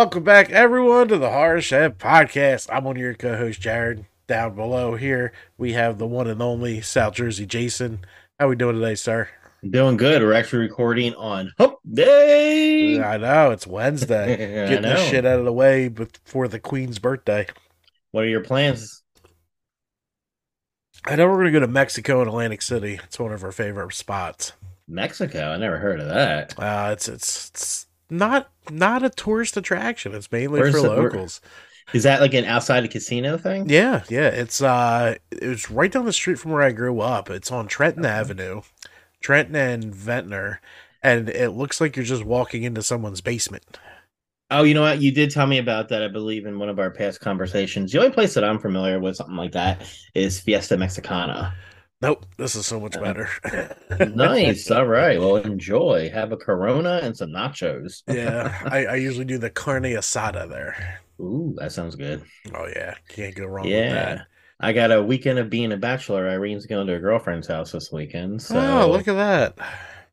Welcome back, everyone, to the Horror Shed Podcast. I'm one of your co-host, Jared. Down below here, we have the one and only South Jersey Jason. How are we doing today, sir? Doing good. We're actually recording on Hump Day. I know it's Wednesday. Getting this shit out of the way before the Queen's birthday. What are your plans? I know we're gonna go to Mexico and Atlantic City. It's one of our favorite spots. Mexico. I never heard of that. Uh, it's it's it's not not a tourist attraction. It's mainly Where's for the- where- locals. Is that like an outside a casino thing? Yeah, yeah. It's uh it was right down the street from where I grew up. It's on Trenton Avenue. Trenton and Ventnor. And it looks like you're just walking into someone's basement. Oh, you know what? You did tell me about that, I believe, in one of our past conversations. The only place that I'm familiar with something like that is Fiesta Mexicana. Nope, this is so much Uh, better. nice. All right. Well, enjoy. Have a Corona and some nachos. yeah, I, I usually do the carne asada there. Ooh, that sounds good. Oh yeah, can't go wrong with Yeah. that. I got a weekend of being a bachelor. Irene's going to her girlfriend's house this weekend. So, Oh, look at that.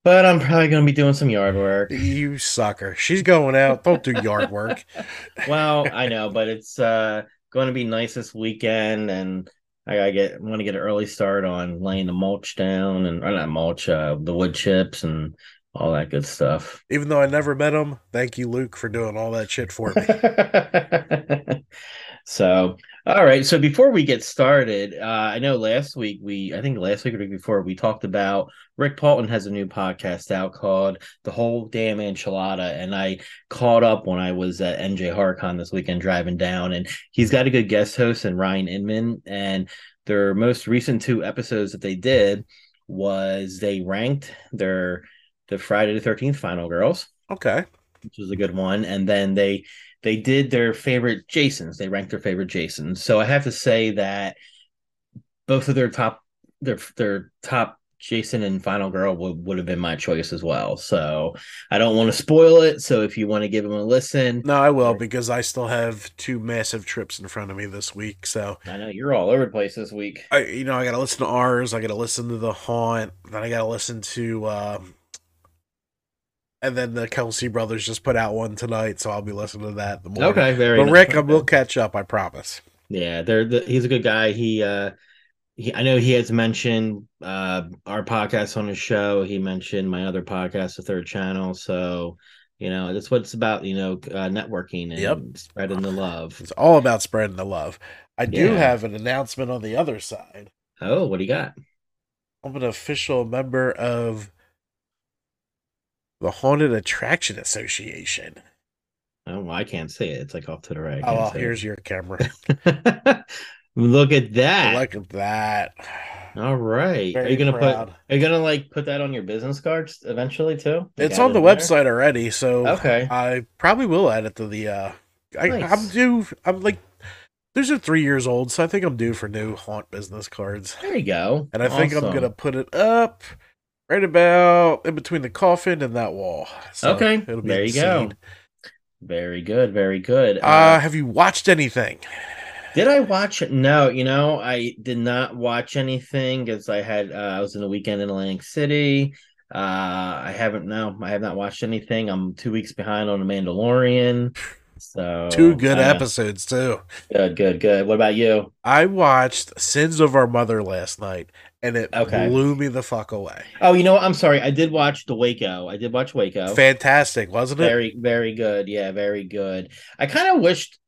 but I'm probably going to be doing some yard work. You sucker. She's going out. Don't do yard work. well, I know, but it's uh going to be nice this weekend, and I gotta get want to get an early start on laying the mulch down and or not mulch, uh, the wood chips and all that good stuff. Even though I never met him, thank you, Luke, for doing all that shit for me. so, all right. So before we get started, uh, I know last week we, I think last week or week before, we talked about Rick Paulton has a new podcast out called The Whole Damn Enchilada, and I caught up when I was at NJ Horror Con this weekend driving down, and he's got a good guest host and Ryan Inman, and their most recent two episodes that they did was they ranked their the Friday the Thirteenth Final Girls Okay. Which was a good one. And then they they did their favorite Jasons. They ranked their favorite Jasons. So I have to say that both of their top their their top Jason and Final Girl would, would have been my choice as well. So I don't want to spoil it. So if you want to give them a listen, No, I will because I still have two massive trips in front of me this week. So I know you're all over the place this week. I, you know, I got to listen to ours. I got to listen to the haunt. Then I got to listen to, um, and then the Kelsey brothers just put out one tonight, so I'll be listening to that. The morning. Okay, very but nice. Rick, I will catch up. I promise. Yeah, they're the, he's a good guy. He uh he, I know he has mentioned uh our podcast on his show. He mentioned my other podcast, the third channel. So, you know, that's what it's about, you know, uh, networking and Yep. spreading the love. It's all about spreading the love. I do Yeah. have an announcement on the other side. Oh, what do you got? I'm an official member of the Haunted Attraction Association. Oh, I can't say it. It's like off to the right. Oh, can't well, say here's your camera. Look at that. Look at that. All right. Very are you gonna proud. put are you gonna like put that on your business cards eventually too? It's on the in there? website already, so Okay. I probably will add it to the. uh I, Nice. I'm due. I'm like, these are three years old, so I think I'm due for new haunt business cards, There you go. and I think I'm gonna put it up right about in between the coffin and that wall. So Okay, it'll be there you go. Very good, very good. Uh, have you watched anything? did I watch? it? No, you know, I did not watch anything because I had uh, I was in the weekend in Atlantic City. Uh, I haven't no, I have not watched anything. I'm two weeks behind on the Mandalorian. So Two good uh, episodes too. Good, good, good. What about you? I watched Sins of Our Mother last night, and it Okay. blew me the fuck away. Oh, you know what? I'm sorry. I did watch the Waco. I did watch Waco. Fantastic, wasn't it? Very, very good. Yeah, very good. I kind of wished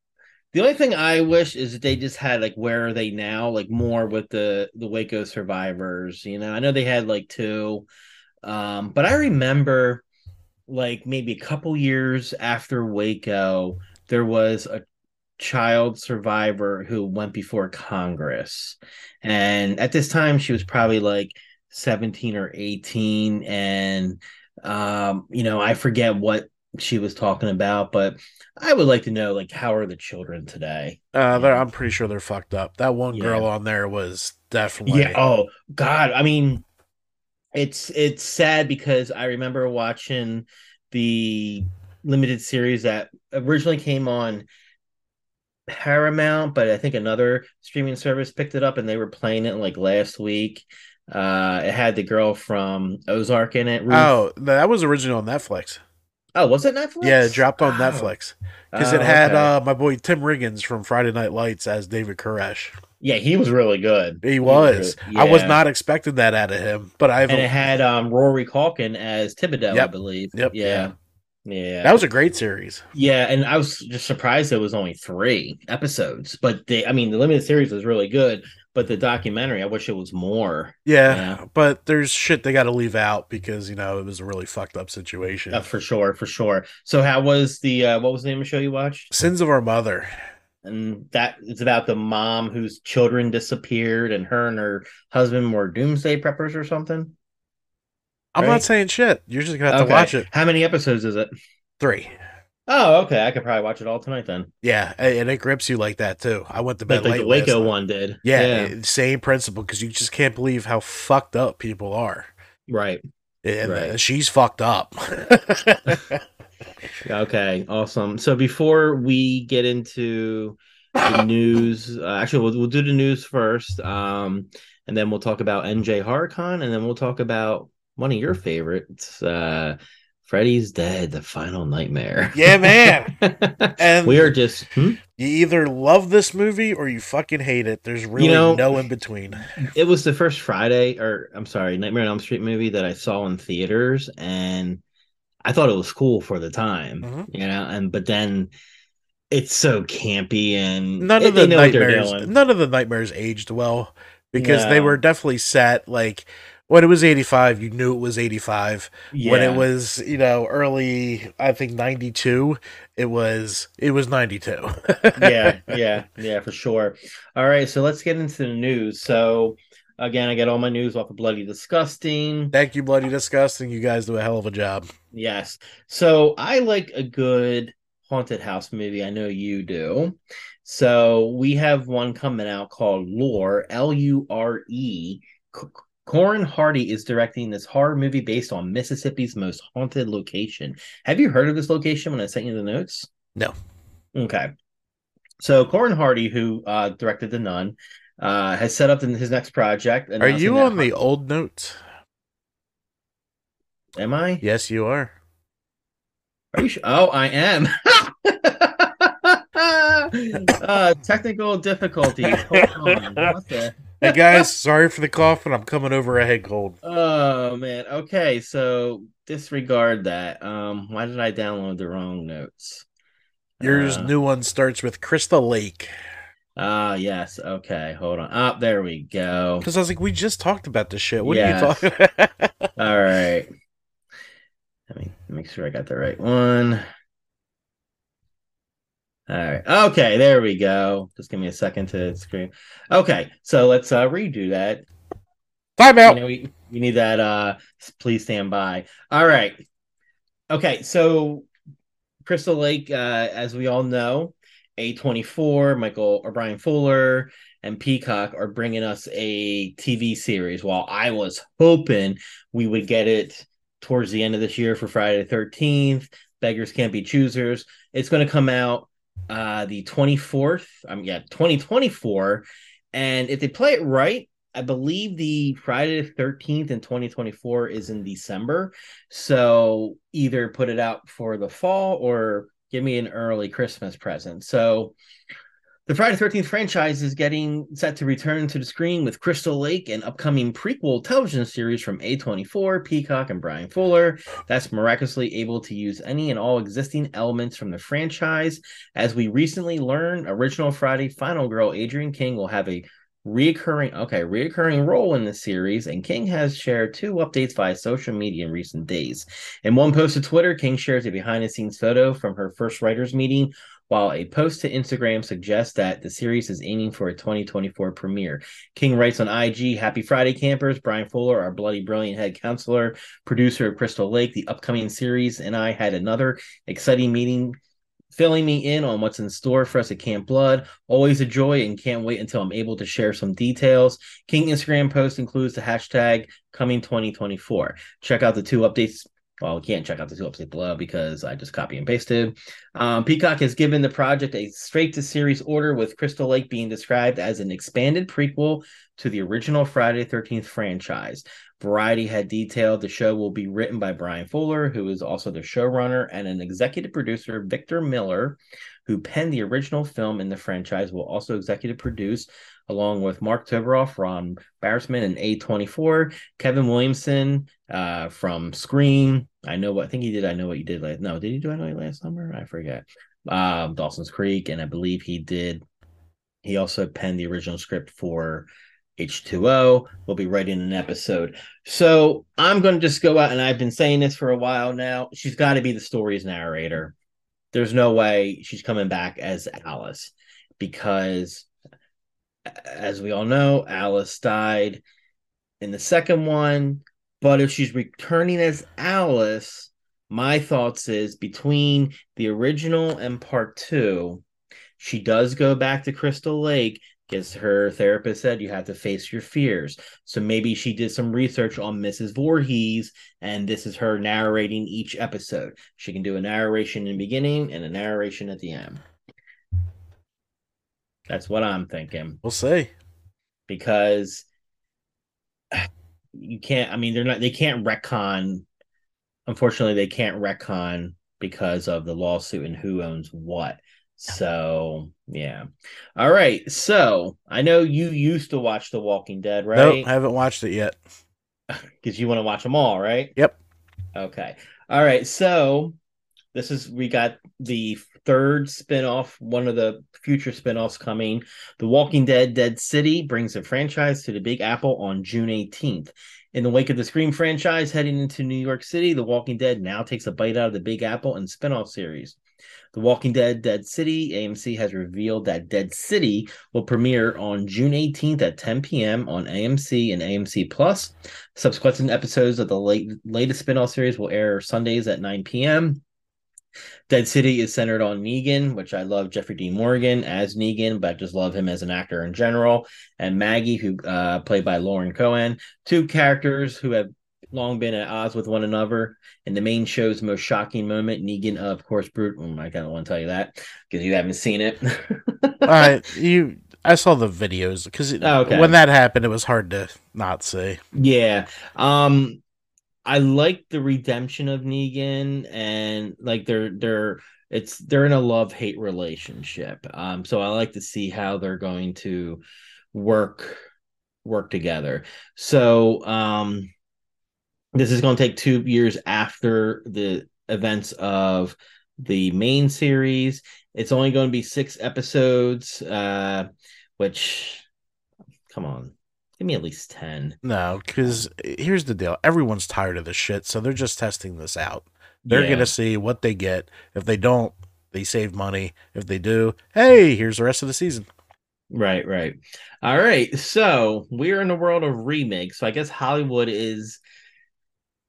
the only thing I wish is that they just had like where are they now, like more with the the Waco survivors. You know, I know they had like two, um, but I remember like maybe a couple years after Waco, there was a child survivor who went before Congress, and at this time she was probably like 17 or 18 and um you know i forget what she was talking about but i would like to know like how are the children today Uh, I'm pretty sure they're fucked up. That one Yeah. girl on there was definitely. yeah oh god i mean it's it's sad because i remember watching the limited series that originally came on paramount but i think another streaming service picked it up and they were playing it like last week uh it had the girl from ozark in it Ruth. Oh, that was original on Netflix. Oh, was it Netflix? Yeah, it dropped on Oh. Netflix because Oh, it had okay. uh, my boy Tim Riggins from Friday Night Lights as David Koresh. yeah, he was really good. He was. really- I was not expecting that out of him, but I've and it had um Rory Culkin as Thibodeau, I believe. Yep, Yeah. Yeah. That was a great series. yeah, and I was just surprised it was only three episodes. But they I mean the limited series was really good, but the documentary, I wish it was more. Yeah, Yeah. but there's shit they got to leave out because you know it was a really fucked up situation. Uh, for sure, for sure. So how was the uh what was the name of the show you watched? Sins of Our Mother. And that it's about the mom whose children disappeared and her and her husband were doomsday preppers or something. I'm Right. not saying shit. You're just gonna have Okay. to watch it. How many episodes is it? Three. Oh, okay. I could probably watch it all tonight then. Yeah, and it grips you like that too. I went to bed Like, like late. the Waco one did. Yeah, yeah. same principle because you just can't believe how fucked up people are. Right. And uh, Right. she's fucked up. Okay. Awesome. So before we get into the news, uh, actually, we'll, we'll do the news first, um, and then we'll talk about NJ Horror Con, and then we'll talk about one of your favorites, uh, Freddy's Dead: The Final Nightmare. yeah, man. And we are just hmm? you either love this movie or you fucking hate it. There's really know- no in between. it was the first Friday, or I'm sorry, Nightmare on Elm Street movie that I saw in theaters, and I thought it was cool for the time, Mhm. you know. And but then it's so campy, and None of the know what they're nightmares. None of the nightmares aged well because they were definitely set like when it was 85 you knew it was 85 when it was you know early i think 92 it was it was 92 yeah, yeah, yeah, for sure. All right, so let's get into the news. So again, I get all my news off of Bloody Disgusting. thank you bloody disgusting you guys do a hell of a job Yes. So I like a good haunted house movie. I know you do. So we have one coming out called lore Lure, L U R E. C- Corin Hardy is directing this horror movie based on Mississippi's most haunted location. Have you heard of this location when I sent you the notes? No. Okay. So Corin Hardy, who uh, directed The Nun, uh, has set up in his next project. are you on the old notes Am I? yes you are Are you sure? Oh, I am. uh, technical difficulties. Hold on. What the? hey guys sorry for the cough, coughing i'm coming over a head cold Oh man. Okay, so disregard that. Um, why did I download the wrong notes? yours Uh, new one starts with crystal lake Ah, yes. Okay, hold on. Up there we go. because i was like we just talked about this shit what Yes. are you talking about? All right. Let me make sure I got the right one. All right. Okay, there we go. Just give me a second to screen. Okay, so let's uh redo that. time You out know, we, we need that uh please stand by. All right. Okay, so Crystal Lake, uh, as we all know, A24, Michael or Bryan Fuller, and Peacock are bringing us a TV series. While I was hoping we would get it towards the end of this year for Friday the 13th, Beggars Can't Be Choosers. It's going to come out uh the 24th, um yeah, 2024. And if they play it right, I believe the Friday the 13th in 2024 is in December. So either put it out for the fall or give me an early Christmas present. So the Friday the 13th franchise is getting set to return to the screen with Crystal Lake, an upcoming prequel television series from A24, Peacock, and Bryan Fuller that's miraculously able to use any and all existing elements from the franchise. As we recently learned, original Friday Final Girl Adrienne King will have a reoccurring okay reoccurring role in the series and king has shared two updates via social media in recent days in one post to twitter king shares a behind the scenes photo from her first writers meeting while a post to instagram suggests that the series is aiming for a 2024 premiere king writes on ig happy friday campers bryan fuller our bloody brilliant head counselor producer of crystal lake the upcoming series and i had another exciting meeting filling me in on what's in store for us at Camp Blood. Always a joy and can't wait until I'm able to share some details. King Instagram post includes the hashtag coming 2024. Check out the two updates. Well, we can't check out the two updates below because I just copy and pasted. Um, Peacock has given the project a straight to series order, with Crystal Lake being described as an expanded prequel to the original Friday 13th franchise. Variety had detailed the show will be written by Bryan Fuller, who is also the showrunner, and an executive producer, Victor Miller, who penned the original film in the franchise, will also executive produce, along with Marc Toberoff from Barrisman and A24, Kevin Williamson uh, from Scream. I know what I think he did. I know what you did last. No, did he do I know last summer? I forget. Um, Dawson's Creek, and I believe he did. He also penned the original script for H2O. We'll be writing an episode. So I'm going to just go out, and I've been saying this for a while now. She's got to be the story's narrator. There's no way she's coming back as Alice because, as we all know, Alice died in the second one. But if she's returning as Alice, my thoughts is between the original and part two, she does go back to Crystal Lake because her therapist said you have to face your fears. So maybe she did some research on Mrs. Voorhees, and this is her narrating each episode. She can do a narration in the beginning and a narration at the end. That's what I'm thinking. We'll see. Because you can't, I mean, they're not, they can't retcon. Unfortunately, they can't retcon because of the lawsuit and who owns what. So yeah. All right. So I know you used to watch The Walking Dead, right? Nope, I haven't watched it yet. Because you want to watch them all, right? Yep. Okay. All right. So this is we got the third spinoff, one of the future spinoffs coming. The Walking Dead Dead City brings the franchise to the Big Apple on June 18th. In the wake of the Scream franchise heading into New York City, The Walking Dead now takes a bite out of the Big Apple and spinoff series. The Walking Dead Dead City, AMC has revealed that Dead City will premiere on June 18th at 10 p.m. on AMC and AMC Plus. Subsequent episodes of the late, latest spin-off series will air Sundays at 9 p.m. Dead City is centered on Negan, which I love Jeffrey D. Morgan as Negan, but I just love him as an actor in general. And Maggie, who uh, played by Lauren Cohan, two characters who have long been at odds with one another. In the main show's most shocking moment, Negan, of course, brute. Oh, I kind of want to tell you that because you haven't seen it. uh, you, I saw the videos because oh, okay. when that happened, it was hard to not see. Yeah. Um, I like the redemption of Negan, and like they're they're it's they're in a love hate relationship. Um, so I like to see how they're going to work work together. So um this is going to take two years after the events of the main series. It's only going to be six episodes, uh, which, come on, give me at least 10. No, because here's the deal everyone's tired of this shit, so they're just testing this out. They're yeah. going to see what they get. If they don't, they save money. If they do, hey, here's the rest of the season. Right, right. All right. So we're in the world of remakes. So I guess Hollywood is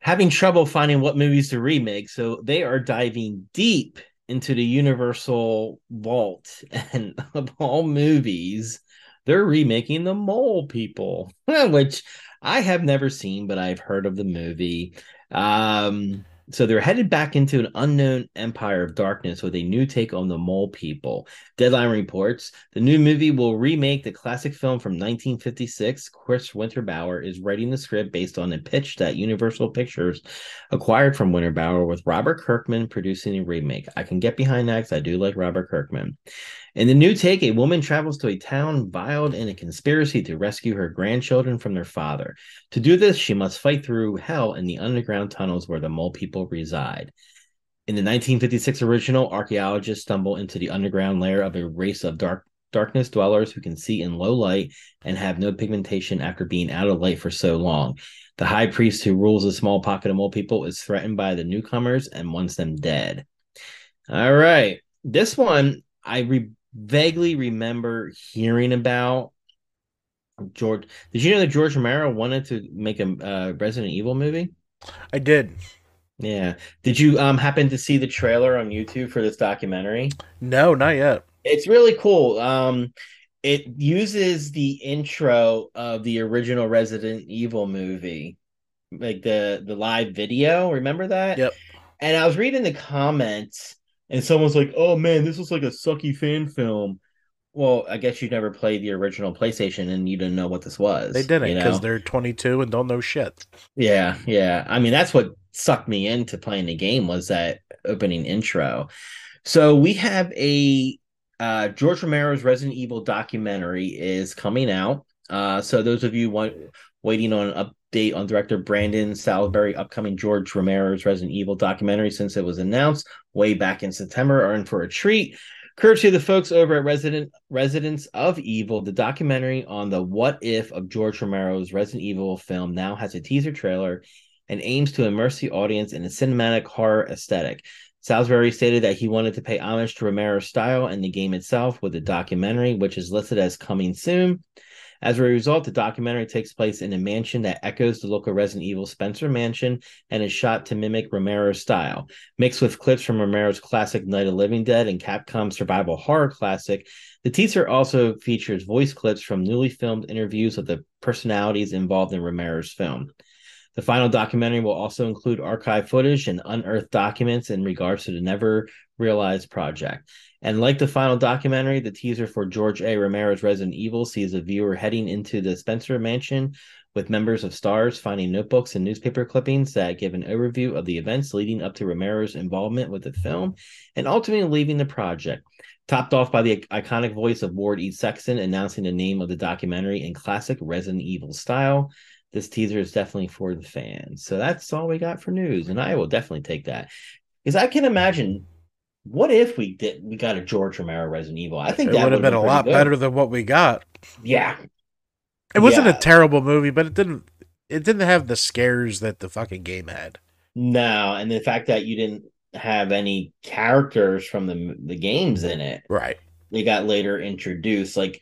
having trouble finding what movies to remake. So they are diving deep into the Universal vault and of all movies, they're remaking the Mole People, which I have never seen, but I've heard of the movie. Um, so they're headed back into an unknown empire of darkness with a new take on the mole people. Deadline reports the new movie will remake the classic film from 1956. Chris Winterbauer is writing the script based on a pitch that Universal Pictures acquired from Winterbauer, with Robert Kirkman producing a remake. I can get behind that because I do like Robert Kirkman. In the new take, a woman travels to a town viled in a conspiracy to rescue her grandchildren from their father. To do this, she must fight through hell in the underground tunnels where the mole people reside. In the 1956 original, archaeologists stumble into the underground lair of a race of dark darkness dwellers who can see in low light and have no pigmentation after being out of light for so long. The high priest who rules a small pocket of mole people is threatened by the newcomers and wants them dead. All right. This one I re- vaguely remember hearing about George. Did you know that George Romero wanted to make a uh, Resident Evil movie? I did. Yeah. Did you um happen to see the trailer on YouTube for this documentary? No, not yet. It's really cool. Um it uses the intro of the original Resident Evil movie. Like the the live video, remember that? Yep. And I was reading the comments and someone's like, "Oh man, this was like a sucky fan film." Well, I guess you never played the original PlayStation and you didn't know what this was. They didn't you because know? they're 22 and don't know shit. Yeah, yeah. I mean, that's what sucked me into playing the game was that opening intro. So we have a uh, George Romero's Resident Evil documentary is coming out. Uh, so those of you want, waiting on update on director Brandon Salisbury upcoming George Romero's Resident Evil documentary since it was announced way back in September are in for a treat. Courtesy of the folks over at Resident Residence of Evil, the documentary on the what if of George Romero's Resident Evil film now has a teaser trailer and aims to immerse the audience in a cinematic horror aesthetic. Salisbury stated that he wanted to pay homage to Romero's style and the game itself with the documentary, which is listed as coming soon. As a result, the documentary takes place in a mansion that echoes the local Resident Evil Spencer mansion and is shot to mimic Romero's style. Mixed with clips from Romero's classic Night of Living Dead and Capcom's survival horror classic, the teaser also features voice clips from newly filmed interviews of the personalities involved in Romero's film. The final documentary will also include archive footage and unearthed documents in regards to the never realized project. And like the final documentary, the teaser for George A. Romero's Resident Evil sees a viewer heading into the Spencer mansion with members of stars finding notebooks and newspaper clippings that give an overview of the events leading up to Romero's involvement with the film and ultimately leaving the project. Topped off by the iconic voice of Ward E. Sexton announcing the name of the documentary in classic Resident Evil style. This teaser is definitely for the fans. So that's all we got for news, and I will definitely take that. Because I can imagine what if we did we got a George Romero Resident Evil? I think It that would have been a lot good. better than what we got. Yeah, It wasn't Yeah. a terrible movie, but it didn't it didn't have the scares that the fucking game had. no, and the fact that you didn't have any characters from the the games in it, Right. they got later introduced. Like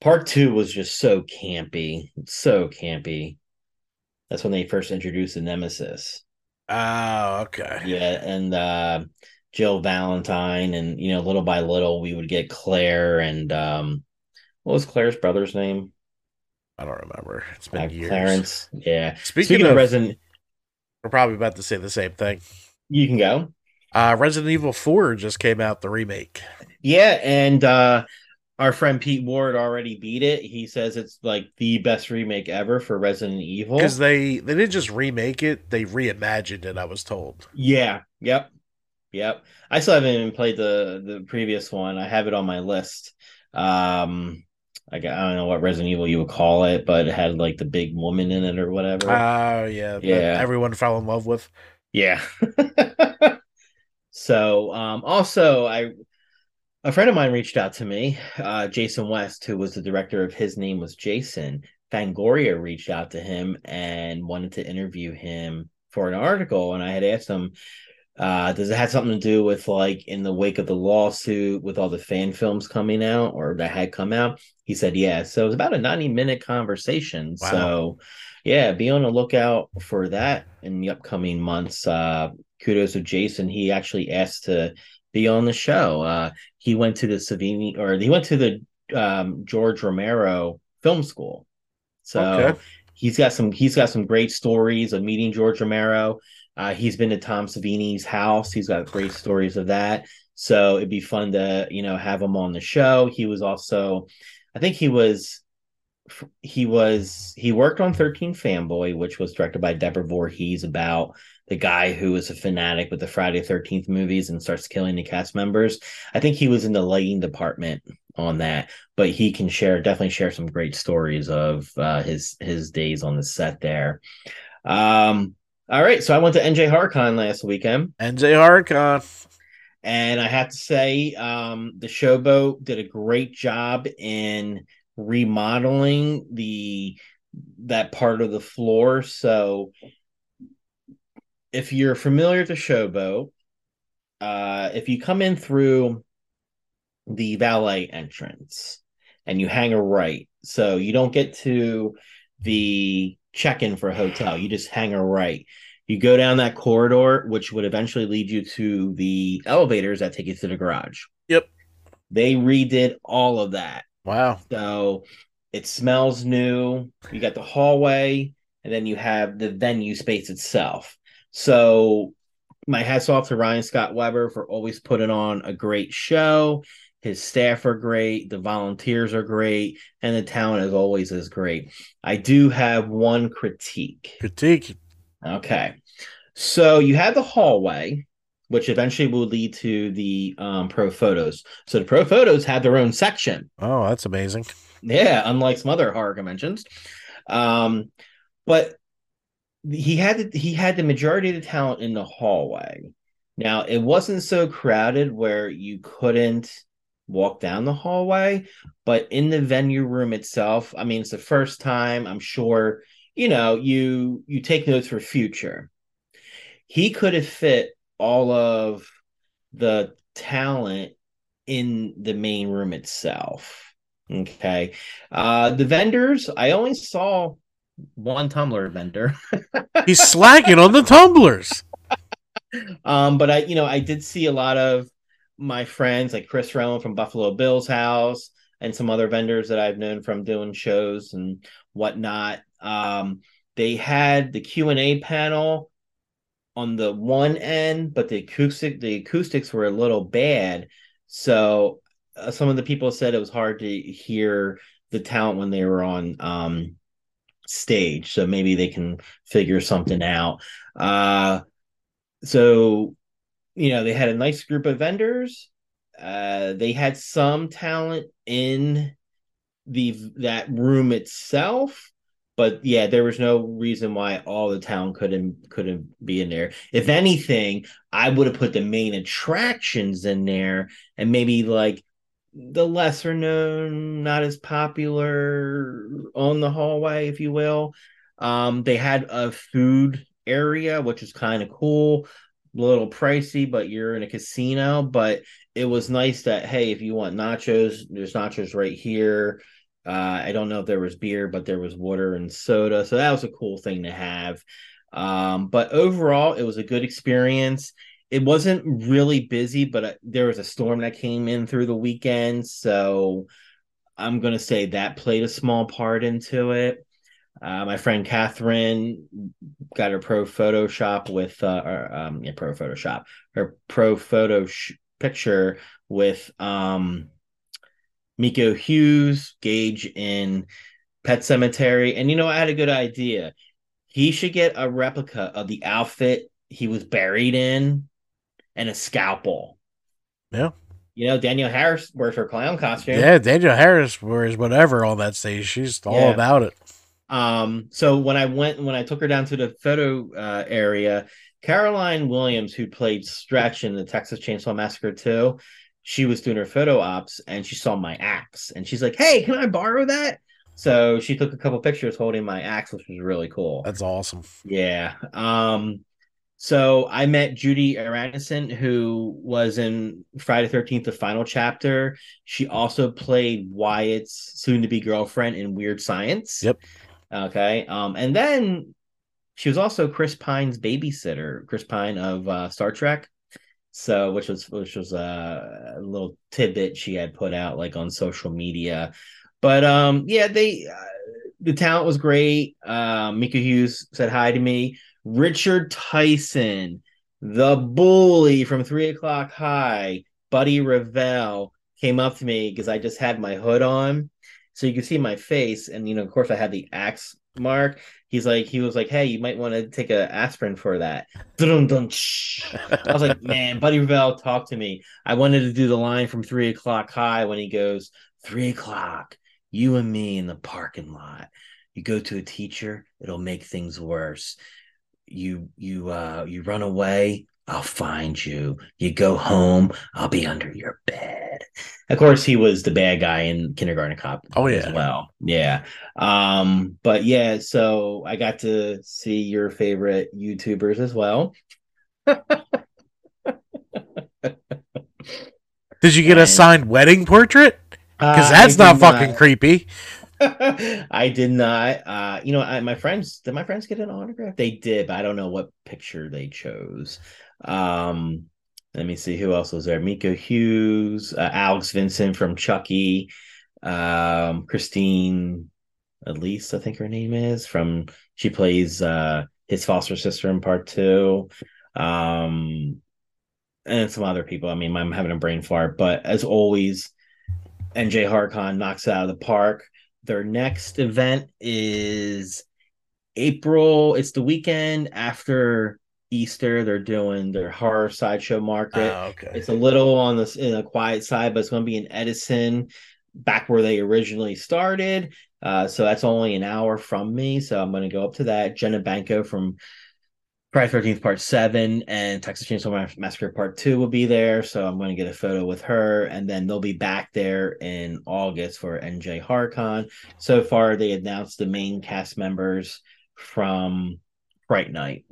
part two was just so campy, so campy. That's when they first introduced the Nemesis. Oh, okay. Yeah, and uh Jill Valentine, and you know, little by little, we would get Claire and um, what was Claire's brother's name? I don't remember. It's been Uh, years. Clarence. Yeah. Speaking, Speaking, of, of Resident, we're probably about to say the same thing. you can go. Uh Resident Evil 4 just came out, the remake. Yeah, and uh our friend Pete Ward already beat it. He says it's like the best remake ever for Resident Evil. Because they they didn't just remake it, they reimagined it, I was told. Yeah. Yep. Yep. I still haven't even played the the previous one. I have it on my list. Um I got, I don't know what Resident Evil you would call it, but it had like the big woman in it or whatever. Oh yeah, that Yeah. everyone fell in love with. Yeah. so um also I a friend of mine reached out to me, uh Jason West, who was the director of His Name Was Jason. Fangoria reached out to him and wanted to interview him for an article. And I had asked him, uh, does it have something to do with like in the wake of the lawsuit with all the fan films coming out or that had come out? He said, yeah. So it was about a 90 minute conversation. Wow. So yeah, be on the lookout for that in the upcoming months. Uh, kudos to Jason. He actually asked to be on the show. Uh, he went to the Savini or he went to the um, George Romero Film School. So Okay. he's got some he's got some great stories of meeting George Romero. Uh, he's been to Tom Savini's house. He's got great stories of that. So it'd be fun to you know have him on the show. He was also, I think he was he was he worked on 13 fanboy which was directed by deborah Voorhees about the guy who is a fanatic with the friday 13th movies and starts killing the cast members i think he was in the lighting department on that but he can share definitely share some great stories of uh, his his days on the set there um all right so i went to nj horror con last weekend NJ Horror Con. and I have to say, um, the Showboat did a great job in remodeling the that part of the floor. So, if you're familiar with the Showboat, uh, if you come in through the valet entrance and you hang a right, so you don't get to the check-in for a hotel, you just hang a right. You go down that corridor, which would eventually lead you to the elevators that take you to the garage. Yep. They redid all of that. Wow. So it smells new. You got the hallway, and then you have the venue space itself. So my hats off to Ryan Scott Weber for always putting on a great show. His staff are great, the volunteers are great, and the town as always is great. I do have one critique. Critique. Okay. So you have the hallway, which eventually will lead to the um, pro photos. So the pro photos have their own section. Oh, that's amazing. Yeah, unlike some other horror conventions. Um, but he had the, he had the majority of the talent in the hallway. Now it wasn't so crowded where you couldn't walk down the hallway, but in the venue room itself, I mean, it's the first time. I'm sure you know you you take notes for future. He could have fit all of the talent in the main room itself. Okay. Uh the vendors, I only saw one tumbler vendor. He's slacking on the tumblers. Um, but I, you know, I did see a lot of my friends like Chris Rowan from Buffalo Bill's house and some other vendors that I've known from doing shows and whatnot. Um, they had the Q and A panel on the one end, but the acoustic the acoustics were a little bad. So uh, some of the people said it was hard to hear the talent when they were on um, stage. So maybe they can figure something out. Uh, so you know they had a nice group of vendors. Uh, they had some talent in the that room itself but yeah, there was no reason why all the town couldn't couldn't be in there. If anything, I would have put the main attractions in there and maybe like the lesser known, not as popular on the hallway, if you will. Um, they had a food area, which is kind of cool, little pricey, but you're in a casino. But it was nice that hey, if you want nachos, there's nachos right here uh, I don't know if there was beer, but there was water and soda. So that was a cool thing to have. Um, but overall, it was a good experience. It wasn't really busy, but uh, there was a storm that came in through the weekend. So I'm to say that played a small part into it. Uh, my friend Catherine got her pro Photoshop with, uh, or, um, yeah, pro Photoshop, her pro photo sh- picture with, um, Miko Hughes, Gage in Pet Sematary. And you know, I had a good idea. He should get a replica of the outfit he was buried in and a scalpel. Yeah. You know, Danielle Harris wears her clown costume. Yeah, Danielle Harris wears whatever on that stage. She's all yeah. about it. Um, so when I went when I took her down to the photo uh, area, Caroline Williams, who played Stretch in the Texas Chainsaw Massacre 2, she was doing her photo ops and she saw my axe and she's like, Hey, can I borrow that? So she took a couple pictures holding my axe, which was really cool. That's awesome. Yeah. Um, so I met Judie Aronson, who was in Friday Thirteenth, the final chapter. She also played Wyatt's soon-to-be girlfriend in Weird Science. Yep. Okay. Um, and then she was also Chris Pine's babysitter, Chris Pine of uh, Star Trek. So, which was which was a, a little tidbit she had put out like on social media, but um, yeah, they uh, the talent was great. Uh, Miko Hughes said hi to me. Richard Tyson, the bully from Three O'clock High, Buddy Revell came up to me because I just had my hood on, so you can see my face, and you know, of course, I had the axe mark. He's like he was like hey you might want to take a aspirin for that. I was like man buddy revell talk to me. I wanted to do the line from three o'clock high when he goes three o'clock you and me in the parking lot. You go to a teacher it'll make things worse. You you uh you run away I'll find you. You go home, I'll be under your bed. Of course, he was the bad guy in Kindergarten Cop. Oh yeah, as well, yeah. Um, but yeah, so I got to see your favorite YouTubers as well. Did you get and, a signed wedding portrait? Because uh, that's not fucking not. creepy. I did not. Uh, you know, I, my friends did my friends get an autograph? They did, but I don't know what picture they chose. Um, let me see who else was there. Miko Hughes, uh, Alex Vincent from Chucky, um, Christine Elise, I think her name is from. She plays uh, his foster sister in part two. Um, and some other people. I mean, I'm having a brain fart, but as always, NJ Horror Con knocks it out of the park. Their next event is April. It's the weekend after Easter. They're doing their horror sideshow market. Ah, okay. It's a little on the in the quiet side, but it's going to be in Edison, back where they originally started. Uh, so that's only an hour from me. So I'm going to go up to that. Jenna Banko from Friday Thirteenth Part Seven and Texas Chainsaw Massacre Part Two will be there, so I'm going to get a photo with her, and then they'll be back there in August for NJ Horror Con. So far, they announced the main cast members from Fright Night.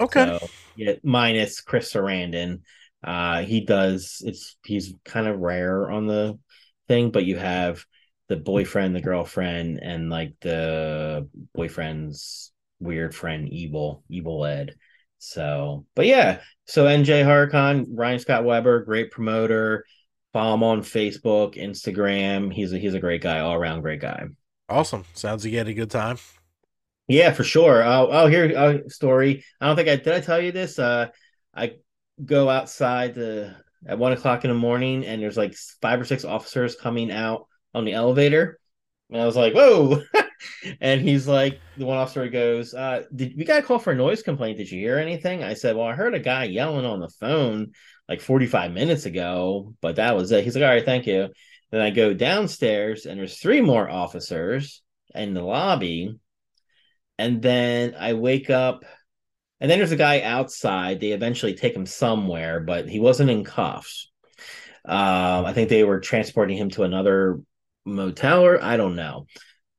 Okay. So, yeah, minus Chris Sarandon. Uh, he does. It's he's kind of rare on the thing, but you have the boyfriend, the girlfriend, and like the boyfriend's weird friend evil evil ed so but yeah so nj horror con ryan scott weber great promoter follow him on facebook instagram he's a he's a great guy all around great guy awesome sounds like you had a good time yeah for sure oh here a story i don't think i did i tell you this uh i go outside the at one o'clock in the morning and there's like five or six officers coming out on the elevator and i was like whoa and he's like, the one officer goes, uh, did we got a call for a noise complaint? Did you hear anything? I said, Well, I heard a guy yelling on the phone like 45 minutes ago, but that was it. He's like, All right, thank you. Then I go downstairs and there's three more officers in the lobby. And then I wake up and then there's a guy outside. They eventually take him somewhere, but he wasn't in cuffs. Um, I think they were transporting him to another motel or I don't know.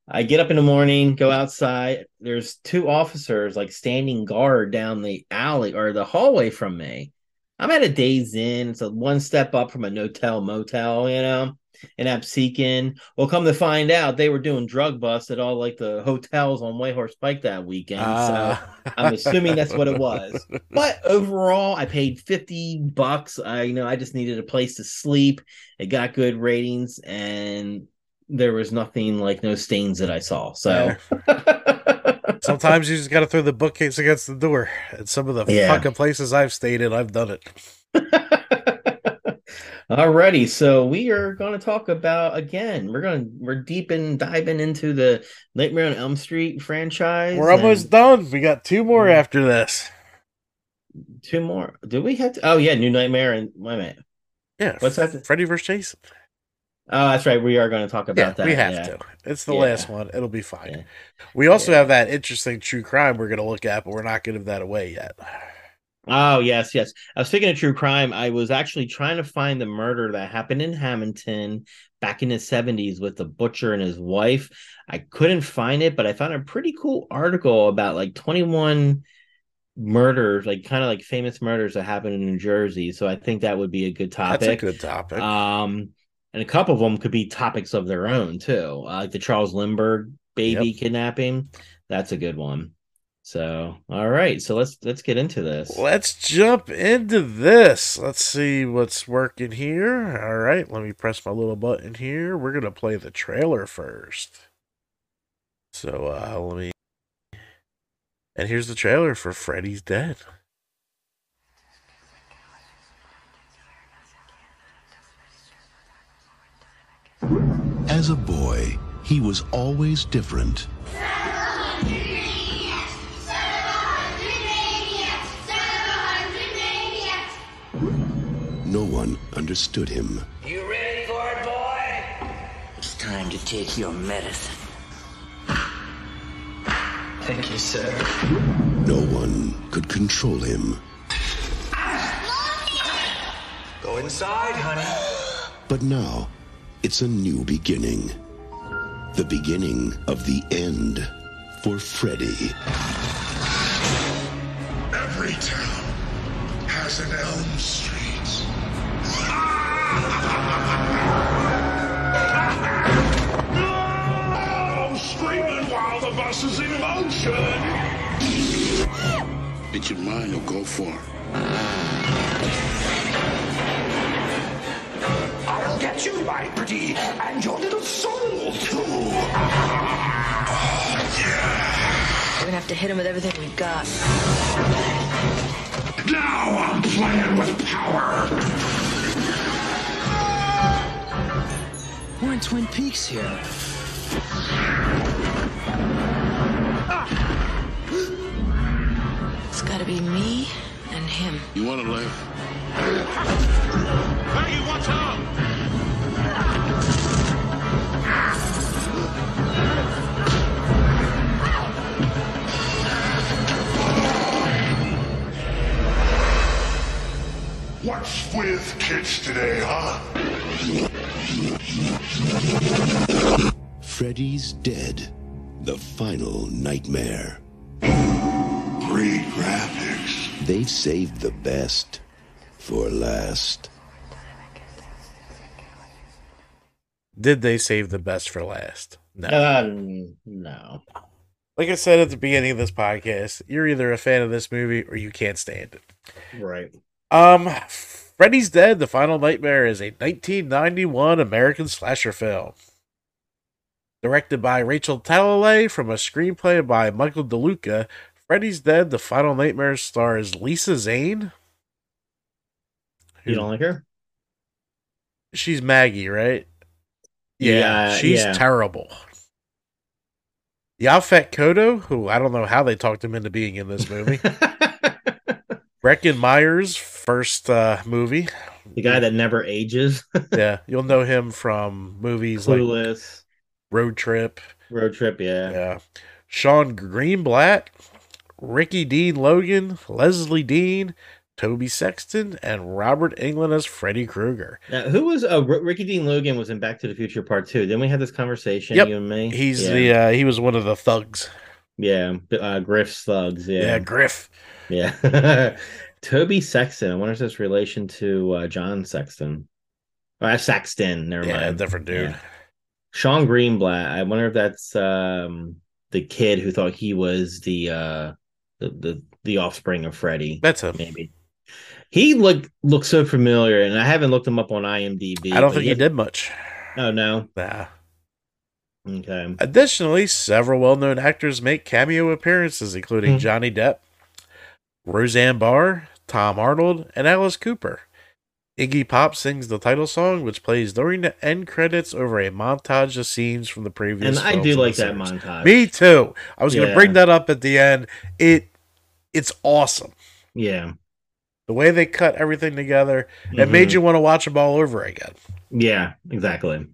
I get up in the morning, go outside. There's two officers like standing guard down the alley or the hallway from me. I'm at a Days Inn. It's a one step up from a no-tell motel, you know, in Absecon. Well, come to find out, they were doing drug busts at all like the hotels on Whitehorse Pike that weekend. Uh. So ah. I'm assuming that's what it was. But overall, I paid 50 bucks. I, you know, I just needed a place to sleep. It got good ratings and there was nothing like no stains that I saw. So sometimes you just got to throw the bookcase against the door. And some of the yeah. fucking places I've stayed in, I've done it. Alrighty, so we are going to talk about again. We're going to we're deep in diving into the Nightmare on Elm Street franchise. We're almost done. We got two more mm. after this. Two more. Do we have to? Oh yeah, New Nightmare and a minute. Yeah, what's that? Freddy vs. Jason. Oh, that's right. We are going to talk about yeah, that. We have yeah. to. It's the yeah. last one. It'll be fine. We also have that interesting true crime we're going to look at, but we're not going to give that away yet. Oh yes, yes. I was speaking of true crime. I was actually trying to find the murder that happened in Hamilton back in the seventies with the butcher and his wife. I couldn't find it, but I found a pretty cool article about like twenty one murders, like kind of like famous murders that happened in New Jersey. So I think that would be a good topic. That's a good topic. Um, and a couple of them could be topics of their own too, uh, like the Charles Lindbergh baby yep. kidnapping. That's a good one. So, all right, so let's let's get into this. Let's jump into this. Let's see what's working here. All right, let me press my little button here. We're gonna play the trailer first. So, uh, let me. And here's the trailer for Freddy's Dead. As a boy, he was always different. No one understood him. You ready for it, boy? It's time to take your medicine. Thank you, sir. No one could control him. Go inside, honey. But now, it's a new beginning. The beginning of the end for Freddy. Every town has an Elm Street. No! Screaming while the bus is in motion! It's your mind or go for I'll get you, my pretty, and your little soul, too. Oh, yeah. We're gonna have to hit him with everything we've got. Now I'm playing with power. We're in Twin Peaks here. Ah! It's gotta be me and him. You want to live? Maggie, watch out! What's with kids today, huh? Freddy's Dead. The final nightmare. Great graphics. They've saved the best for last. Did they save the best for last? No. Um, no. like I said at the beginning of this podcast, you're either a fan of this movie or you can't stand it. Right. Um, Freddy's Dead: The Final Nightmare is a 1991 American slasher film. Directed by Rachel Talalay from a screenplay by Michael DeLuca, Freddy's Dead: The Final Nightmare stars Lisa Zane. You don't like her? She's Maggie, right? Yeah, she's yeah. terrible. Yaphet Kotto, who I don't know how they talked him into being in this movie. Breckin Meyer's first uh, movie. the guy that never ages. Yeah, you'll know him from movies like Clueless. Road Trip. Road trip, yeah. Yeah. Shon Greenblatt, Ricky Dean Logan, Lezlie Deane, Tobe Sexton, and Robert Englund as Freddy Krueger. Now, who was uh, R- Ricky Dean Logan was in Back to the Future Part Two? Didn't we had this conversation, Yep. you and me? He's yeah. the uh, he was one of the thugs. yeah, uh, Griff Slugs, Yeah, yeah, Griff. Yeah. Tobe Sexton. I wonder if that's relation to uh, John Sexton. Uh, Saxton. Never mind. Yeah, mind. different dude. Yeah. Shon Greenblatt. I wonder if that's um, the kid who thought he was the uh, the, the the offspring of Freddy. That's him. maybe. He looked looks so familiar, and I haven't looked him up on IMDb. I don't think he has- did much. Oh no. Nah. Okay. Additionally, several well-known actors make cameo appearances, including Hmm. Johnny Depp, Roseanne Barr, Tom Arnold, and Alice Cooper. Iggy Pop sings the title song, which plays during the end credits over a montage of scenes from the previous. And I do like that series. montage. Me too. I was going to bring that up at the end. It, it's awesome. Yeah. The way they cut everything together, it made Mhm. you want to watch them all over again. Yeah, exactly.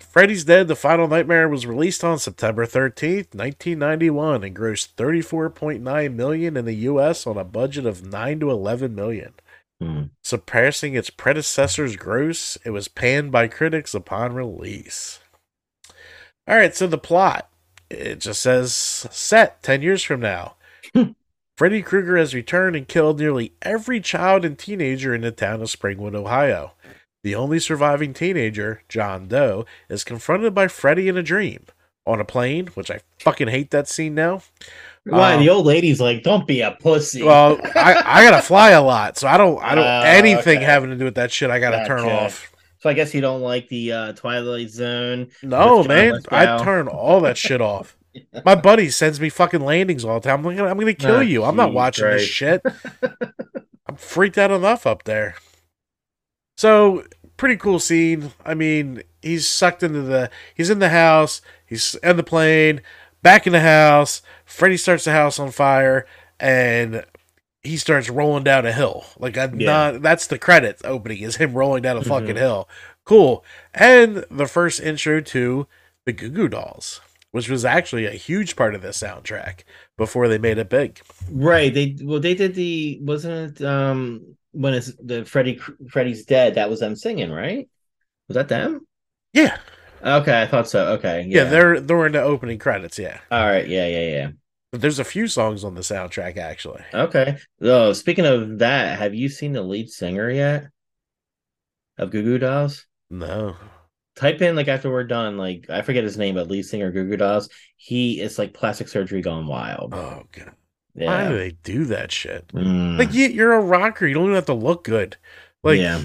Freddy's Dead: The Final Nightmare was released on September 13th, 1991 and grossed 34.9 million in the US on a budget of 9 to 11 million. Hmm. Surpassing its predecessor's gross, it was panned by critics upon release. All right, so the plot it just says set 10 years from now. Freddy Krueger has returned and killed nearly every child and teenager in the town of Springwood, Ohio. The only surviving teenager, John Doe, is confronted by Freddy in a dream on a plane, which I fucking hate that scene now. Why Um, the old lady's like, "Don't be a pussy." Well, I, I gotta fly a lot, so I don't I don't Oh, anything okay. having to do with that shit. I gotta turn off. so I guess you don't like the uh, Twilight Zone. No, man, I turn all that shit off. My buddy sends me fucking landings all the time. I'm gonna, I'm gonna kill Ah, you. I'm not watching this shit. I'm freaked out enough up there. So pretty cool scene. I mean, he's sucked into the. He's in the house. He's in the plane. Back in the house. Freddy starts the house on fire, and he starts rolling down a hill. Like a Yeah. not, that's the credits opening is him rolling down a fucking Mhm. hill. Cool. And the first intro to the Goo Goo Dolls, which was actually a huge part of the soundtrack before they made it big. Right. They well, they did the wasn't it um when it's the Freddy Freddy's dead. That was them singing, right? Was that them? Yeah. Okay, I thought so. Okay, Yeah, yeah. they're they're in the opening credits, yeah. All right. Yeah, yeah, yeah. But there's a few songs on the soundtrack actually. Okay. Oh, speaking of that, have you seen the lead singer yet of Goo Goo Dolls? No. Type in like after we're done, like I forget his name, but lead singer Goo Goo Dolls. He is like plastic surgery gone wild. Oh god. Why do they do that shit? Mm, Like you, you're a rocker. You don't even have to look good. Like yeah.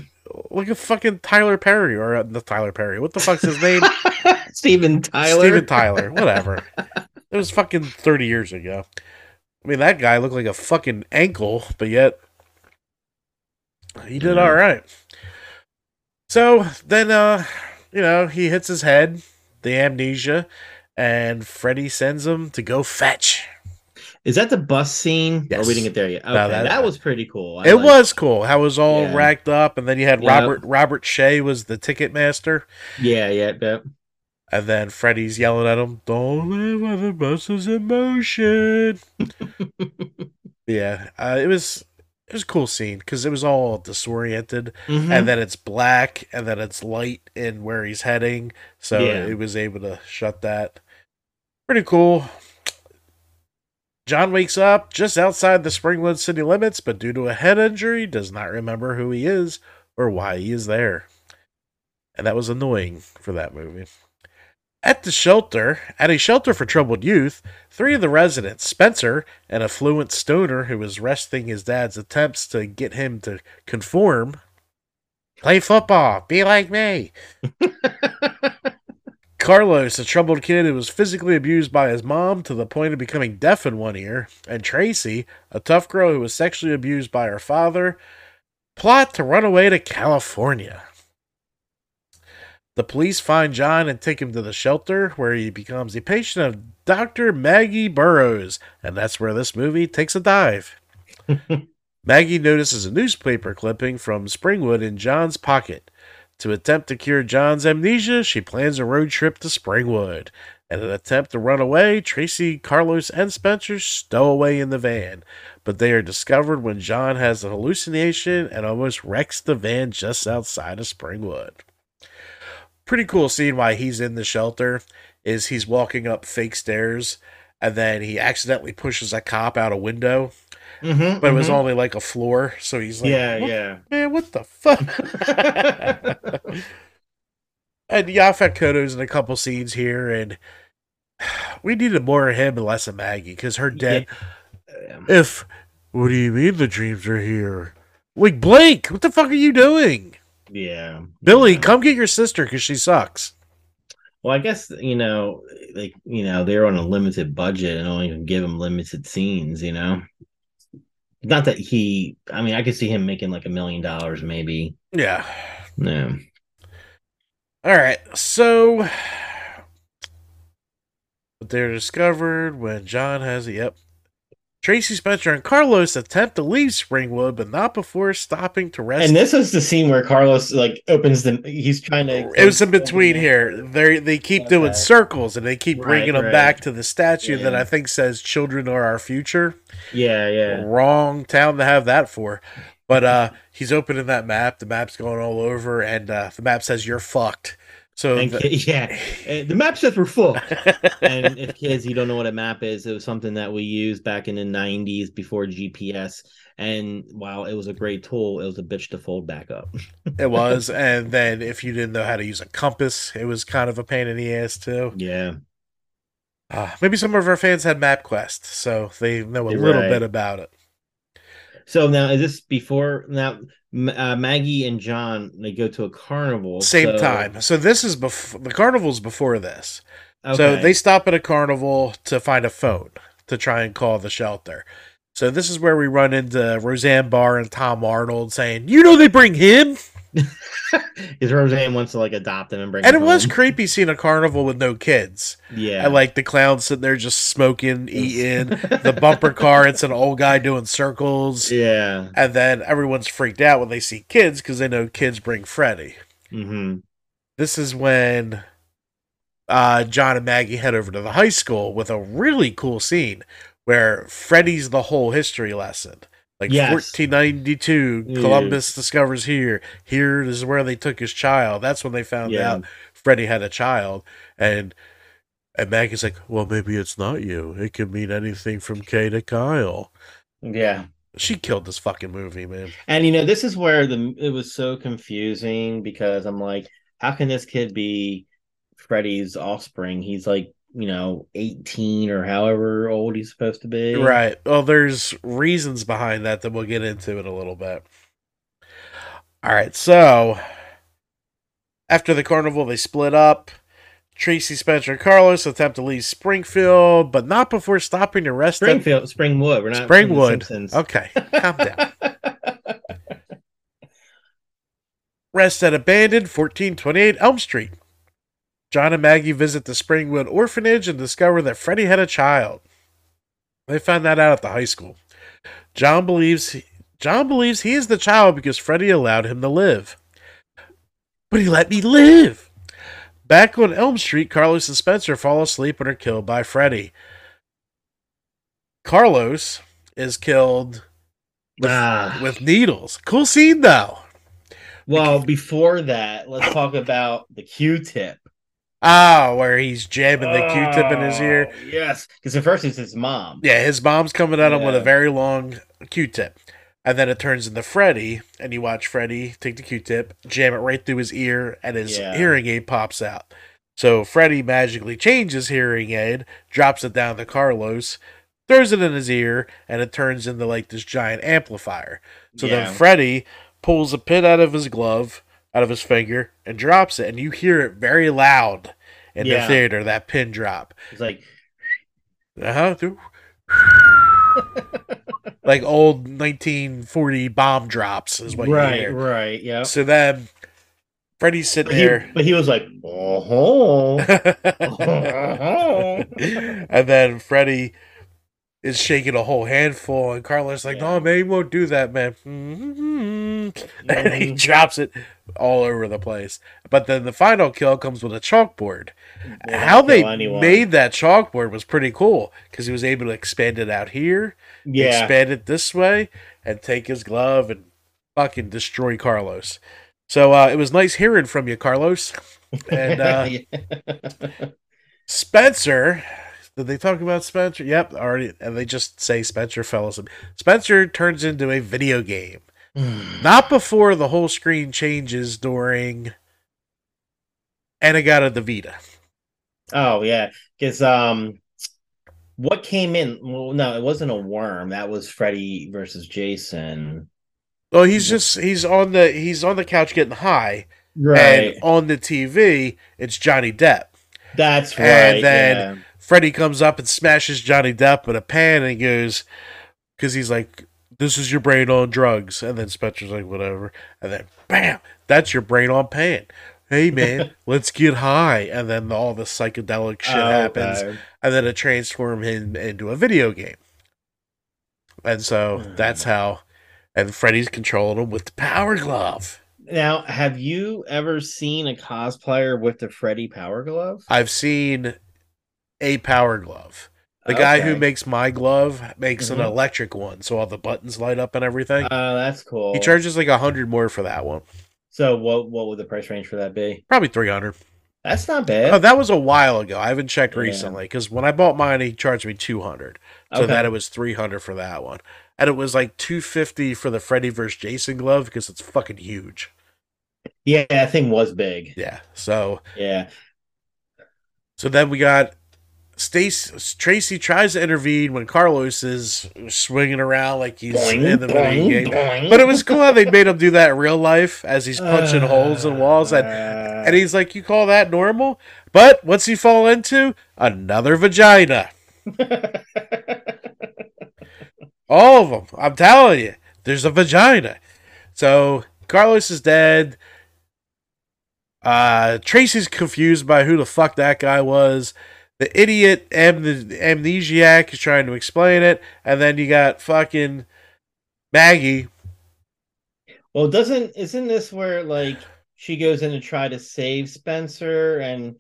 look at fucking Tyler Perry or uh, the Tyler Perry. What the fuck's his name? Steven Tyler. Steven Tyler. Whatever. it was fucking thirty years ago. I mean, that guy looked like a fucking ankle, but yet He did Yeah. all right. So then, uh, you know, he hits his head, the amnesia, and Freddy sends him to go fetch. Is that the bus scene? Or we didn't get there yet. Okay, No, that, that- was pretty cool. I it liked was cool. How it was all Yeah. racked up, and then you had Yeah. Robert Robert Shaye was the ticket master, Yeah, yeah, yeah. and then Freddy's yelling at him, "Don't live while the bus is in motion." yeah, uh, it was it was a cool scene because it was all disoriented. Mhm. and then it's black and then it's light in where he's heading so Yeah. it was able to shut that pretty cool john wakes up just outside the springwood city limits but due to a head injury does not remember who he is or why he is there and that was annoying for that movie at the shelter, at a shelter for troubled youth, three of the residents, Spencer, an affluent stoner who was resting his dad's attempts to get him to conform, play football, be like me. Carlos, a troubled kid who was physically abused by his mom to the point of becoming deaf in one ear, and Tracy, a tough girl who was sexually abused by her father, plot to run away to California. The police find John and take him to the shelter where he becomes a patient of Dr. Maggie Burrows, and that's where this movie takes a dive. Maggie notices a newspaper clipping from Springwood in John's pocket. To attempt to cure John's amnesia, she plans a road trip to Springwood. In an attempt to run away, Tracy, Carlos, and Spencer stow away in the van, but they are discovered when John has a hallucination and almost wrecks the van just outside of Springwood. Pretty cool scene why he's in the shelter is he's walking up fake stairs and then he accidentally pushes a cop out a window, Mhm, but it was mhm. only like a floor, so he's like, yeah, yeah. man, what the fuck? and Yaphet Kotto's in a couple scenes here, and we needed more of him and less of Maggie because her dead. Yeah. If what do you mean the dreams are here? Like Blake, what the fuck are you doing? Yeah. Billy, yeah. come get your sister because she sucks. Well, I guess you know, like you know, they're on a limited budget and only can give them limited scenes. You know, not that he. I mean, I could see him making like a million dollars, maybe. Yeah. No. All right. So, but they're discovered when John has yep. Tracy Spencer and Carlos attempt to leave Springwood, but not before stopping to rest. And this is the scene where Carlos like opens the. He's trying to. it was in between here. They they keep doing circles and they keep Right, bringing them right. back to the statue that I think says "Children are our future." Yeah, yeah. Wrong town to have that for. But uh, he's opening that map. The map's going all over, and uh, the map says "You're fucked." So And the- yeah, Uh, the map sets we're full. and if kids you don't know what a map is it was something that we used back in the 90s before gps and while it was a great tool it was a bitch to fold back up It was, and then if you didn't know how to use a compass, it was kind of a pain in the ass too. yeah Uh, maybe some of our fans had MapQuest, so they know a little Right. bit about it. so now is this before now uh, maggie and john they go to a carnival Same so- time. So this is before the carnival's before this. okay. So they stop at a carnival to find a phone to try and call the shelter. So this is where we run into Roseanne Barr and Tom Arnold saying, "You know they bring him." because roseanne wants to like adopt him and bring And it him was creepy seeing a carnival with no kids. yeah And like the clowns sitting there just smoking, eating. the bumper car, it's an old guy doing circles. yeah And then everyone's freaked out when they see kids because they know kids bring Freddy. hmm This is when uh, John and Maggie head over to the high school with a really cool scene where Freddy's the whole history lesson. Like Yes. 1492, Yeah. Columbus discovers here. Here is where they took his child. That's when they found Yeah. out Freddy had a child. And and Maggie's like, well, maybe it's not you. It could mean anything from Kay to Kyle. yeah She killed this fucking movie, man. And you know, this is where the it was so confusing because I'm like, how can this kid be Freddy's offspring? He's like, you know, 18 or however old he's supposed to be. Right. Well, there's reasons behind that that we'll get into in a little bit. All right. So after the carnival, they split up. Tracy, Spencer, and Carlos attempt to leave Springfield, but not before stopping to rest at Springfield, Springwood. We're not Springwood. Okay, calm down. Rest at abandoned 1428 Elm Street. John and Maggie visit the Springwood orphanage and discover that Freddy had a child. They find that out at the high school. John believes John believes he is the child because Freddy allowed him to live. But he let me live. Back on Elm Street, Carlos and Spencer fall asleep and are killed by Freddy. Carlos is killed with, Ah. with needles. Cool scene though. Well, before that, let's talk about the Q-tip. Ah, where he's jamming the Q-tip in his ear. Oh, Yes, because at first it's his mom. Yeah, his mom's coming at him with a very long Q-tip. And then it turns into Freddy, and you watch Freddy take the Q-tip, jam it right through his ear, and his Yeah. hearing aid pops out. So Freddy magically changes hearing aid, drops it down to Carlos, throws it in his ear, and it turns into like this giant amplifier. So Yeah. then Freddy pulls a pin out of his glove, out of his finger, and drops it, and you hear it very loud in the theater, that pin drop. It's like, Uh huh. like old 1940 bomb drops is what you right, hear. right, yeah. So then Freddy's sitting But he, there. but he was like, oh, and then Freddy is shaking a whole handful, and Carlos like, Yeah. "No, man, he won't do that, man." And he drops it all over the place. But then the final kill comes with a chalkboard. How they made that chalkboard was pretty cool because he was able to expand it out here, yeah, expand it this way, and take his glove and fucking destroy Carlos. So uh, it was nice hearing from you, Carlos. And uh, Spencer. Did they talk about Spencer? Yep, already. And they just say Spencer fell asleep. Spencer turns into a video game. Not before the whole screen changes during In-A-Gadda-Da-Vida. oh yeah, because um, what came in? Well, no, it wasn't a worm. That was Freddy versus Jason. Well, he's just he's on the he's on the couch getting high, Right, and on the TV it's Johnny Depp. that's right. and then yeah. Freddy comes up and smashes Johnny Depp with a pan and he goes, because he's like, "This is your brain on drugs," and then Spencer's like, "Whatever," and then bam, that's your brain on pain. Hey man, let's get high, and then all the psychedelic shit Oh, happens, God. and then it transforms him into a video game. And so Hmm. that's how, and Freddy's controlling him with the power glove. Now, have you ever seen a cosplayer with the Freddy Power Glove? I've seen a power glove. The guy who makes my glove makes an Mhm. electric one, so all the buttons light up and everything. Oh, that's cool. he charges like a hundred more for that one, So, what what would the price range for that be? probably three hundred. That's not bad. Oh, that was a while ago. I haven't checked Yeah. recently because when I bought mine, he charged me two hundred, so Okay. that it was three hundred for that one, and it was like two fifty for the Freddy vs. Jason glove because it's fucking huge. yeah, that thing was big. Yeah. So Yeah. so then we got. Stace Tracy tries to intervene when Carlos is swinging around like he's in the video game. But it was cool how they made him do that in real life as he's punching holes in walls and and he's like, "You call that normal?" But what's he fall into? Another vagina. All of them. I'm telling you, there's a vagina. So Carlos is dead. Uh, Tracy's confused by who the fuck that guy was. The idiot am- amnesiac is trying to explain it, and then you got fucking Maggie well, doesn't isn't this where like she goes in to try to save Spencer and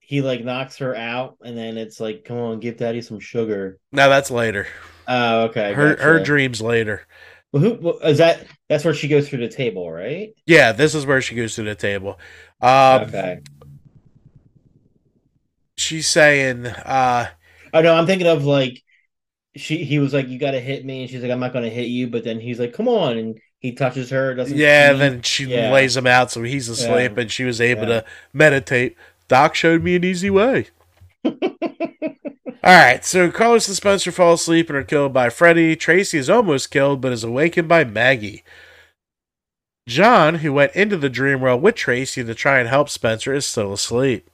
he like knocks her out and then it's like, come on, give daddy some sugar. No, that's later. Oh, okay. Her her dreams later. Well, who is that? That's where she goes through the table, right? Yeah, this is where she goes through the table. Um, okay. She's saying, uh, Oh no, I'm thinking of like she. He was like, "You got to hit me," and she's like, "I'm not going to hit you." But then he's like, "Come on," and he touches her. Doesn't yeah, she? then she Yeah. lays him out so he's asleep Yeah. and she was able Yeah. to meditate. Doc showed me an easy way. All right, so Carlos and Spencer fall asleep and are killed by Freddy. Tracy is almost killed but is awakened by Maggie. John, who went into the dream world with Tracy to try and help Spencer, is still asleep.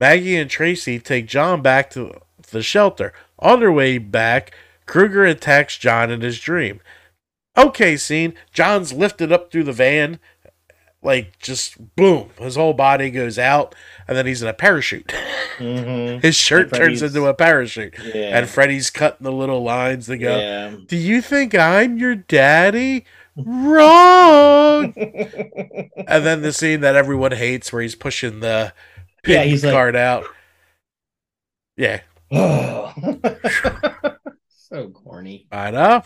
Maggie and Tracy take John back to the shelter. On their way back, Krueger attacks John in his dream. Okay, scene. John's lifted up through the van like just boom, his whole body goes out, and then he's in a parachute. Mhm. His shirt turns into a parachute, Yeah. and Freddy's cutting the little lines to go. yeah. Do you think I'm your daddy? Wrong. and then the scene that everyone hates, where he's pushing the Yeah, he's like- card out. Yeah, Oh. so corny. I know.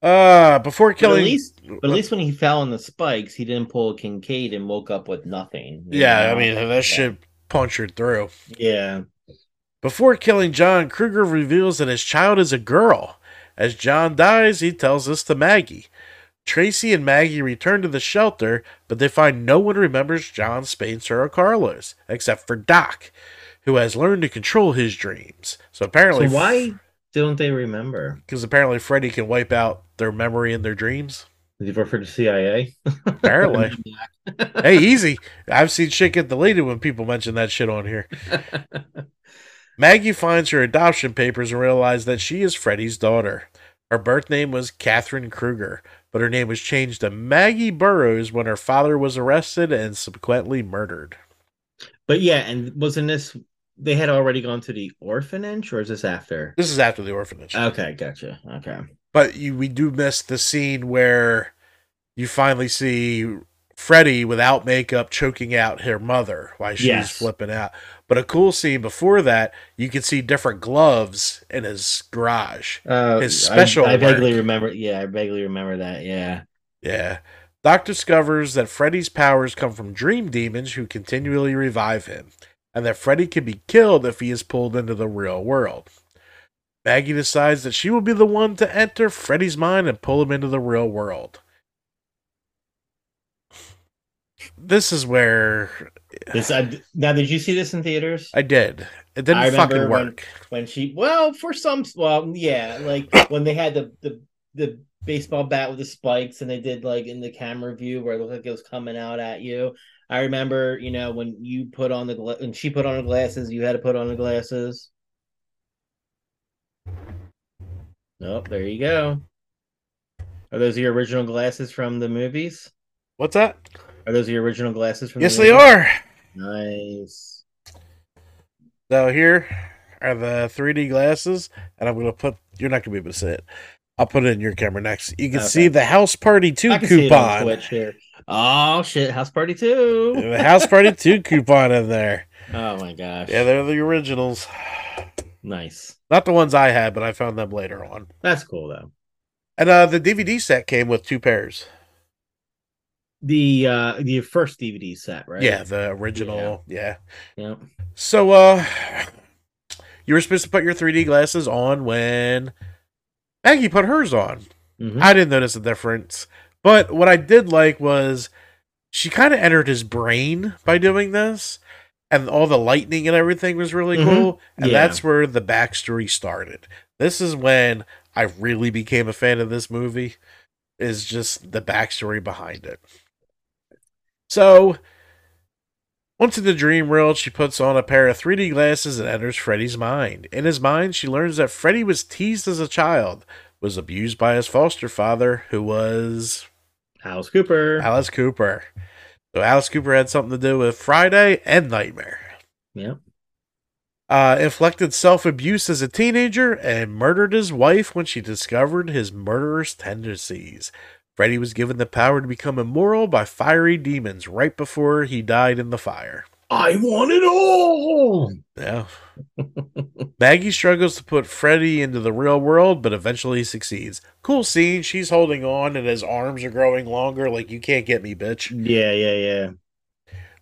Uh, before But at killing, least, but at least when he fell on the spikes, he didn't pull a Kincaid and woke up with nothing. yeah, know? I mean that shit punctured through. Yeah. Before killing John, Krueger reveals that his child is a girl. As John dies, he tells this to Maggie. Tracy and Maggie return to the shelter, but they find no one remembers John Spencer or Carlos, except for Doc, who has learned to control his dreams. So apparently, So why don't they remember? Because apparently Freddy can wipe out their memory and their dreams. Did you for the CIA? Apparently. hey, easy. I've seen shit get deleted when people mention that shit on here. Maggie finds her adoption papers and realizes that she is Freddy's daughter. Her birth name was Catherine Krueger, but her name was changed to Maggie Burrows when her father was arrested and subsequently murdered. But yeah, and wasn't this they had already gone to the orphanage, or is this after? This is after the orphanage. Okay, gotcha. Okay. but you, we do miss the scene where you finally see Freddy without makeup choking out her mother while she's Yes. flipping out. But a cool scene before that, you can see different gloves in his garage. Uh, His special I, I vaguely remember. Yeah, I vaguely remember that. Yeah. Yeah. Doc discovers that Freddy's powers come from dream demons who continually revive him, and that Freddy can be killed if he is pulled into the real world. Maggie decides that she will be the one to enter Freddy's mind and pull him into the real world. This is where This I, now, did you see this in theaters? I did. It didn't I fucking work. when she well for some well yeah like when they had the the the baseball bat with the spikes and they did like in the camera view where it looked like it was coming out at you i remember you know when you put on the gla- when she put on the glasses you had to put on the glasses Nope, there you go. Are those your original glasses from the movies? What's that? Are those the original glasses from? Yes, the they are. Nice. So here are the 3D glasses, and I'm gonna put. You're not gonna be able to see it. I'll put it in your camera next. You can Okay. see the House Party Two I can see it on coupon. Here. Oh shit! House party two. The House Party Two coupon in there. Oh my gosh. Yeah, they're the originals. nice. Not the ones I had, but I found them later on. That's cool though. And uh the DVD set came with two pairs. The uh the first DVD set, right? Yeah, the original. Yeah. Yeah. So uh you were supposed to put your 3D glasses on when Maggie put hers on. Mhm. I didn't notice a difference. But what I did like was she kind of entered his brain by doing this. And all the lightning and everything was really Mhm. cool. And Yeah. that's where the backstory started. This is when I really became a fan of this movie, is just the backstory behind it. So, once in the dream world, she puts on a pair of 3D glasses and enters Freddy's mind. In his mind, she learns that Freddy was teased as a child, was abused by his foster father, who was Alice Cooper. Alice Cooper. So Alice Cooper had something to do with Friday and Nightmare. Yep. Uh, inflicted self abuse as a teenager and murdered his wife when she discovered his murderous tendencies. Freddy was given the power to become immoral by fiery demons right before he died in the fire. I want it all. Yeah. Maggie struggles to put Freddy into the real world, but eventually succeeds. Cool scene. She's holding on and his arms are growing longer, like you can't get me, bitch. Yeah, yeah, yeah.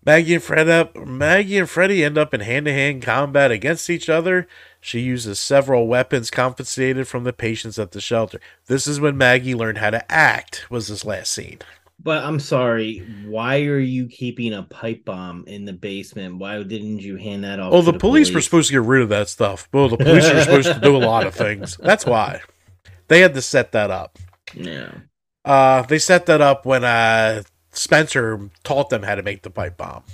Maggie and Fred up Maggie and Freddy end up in hand-to-hand combat against each other. She uses several weapons confiscated from the patients at the shelter. This is when Maggie learned how to act. Was this last scene? But I'm sorry. Why are you keeping a pipe bomb in the basement? Why didn't you hand that off? Oh, to the, police, were supposed to get rid of that stuff. Well, the police are supposed to do a lot of things. That's why they had to set that up. Yeah. Uh, they set that up when uh, Spencer taught them how to make the pipe bomb.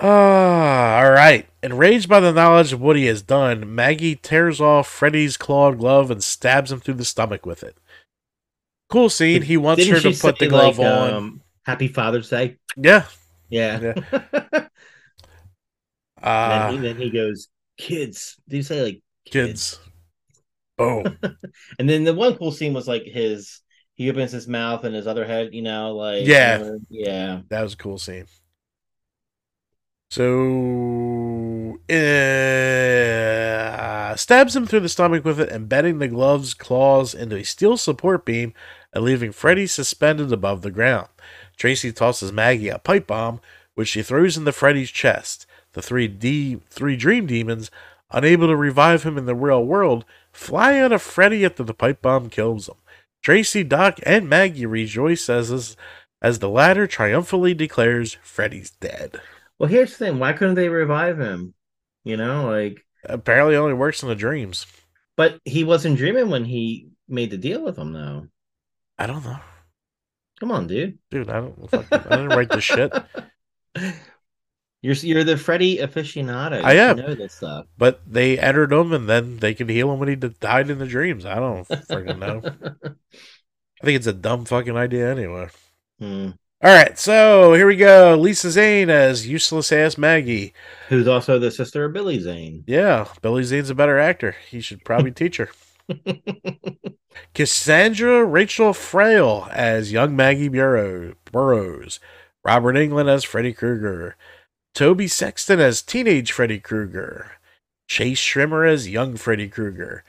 Ah, all right. Enraged by the knowledge of what he has done, Maggie tears off Freddy's clawed glove and stabs him through the stomach with it. Cool scene. He wants Didn't her to put the glove like, on. um, Happy Father's Day. yeah. Yeah. Uh, and then, he, then he goes, "Kids." Did you say like kids. Boom. And then the one cool scene was like his. He opens his mouth and his other head, you know, like Yeah. you know, yeah. That was a cool scene. So, uh, stabs him through the stomach with it, embedding the glove's claws into a steel support beam and leaving Freddy suspended above the ground. Tracy tosses Maggie a pipe bomb, which she throws into Freddy's chest. The three D three dream demons, unable to revive him in the real world, fly out of Freddy after the pipe bomb kills him. Tracy, Doc, and Maggie rejoice as as the latter triumphantly declares Freddy's dead. Well, here's the thing: why couldn't they revive him? You know, like, Apparently, only works in the dreams. but he wasn't dreaming when he made the deal with him, though. I don't know, Come on, dude. dude. I don't. Fucking, I didn't write this shit. You're you're the Freddy aficionado. I am. know this stuff. But they entered him, and then they could heal him when he died in the dreams. I don't freaking know. I think it's a dumb fucking idea anyway. Hmm. All right, so here we go. Lisa Zane as useless ass Maggie. Who's also the sister of Billy Zane. Yeah, Billy Zane's a better actor. He should probably teach her. Cassandra Rachel Friel as young Maggie Burrow- Burrows. Robert Englund as Freddy Krueger. Tobe Sexton as teenage Freddy Krueger. Chase Schrimmer as young Freddy Krueger.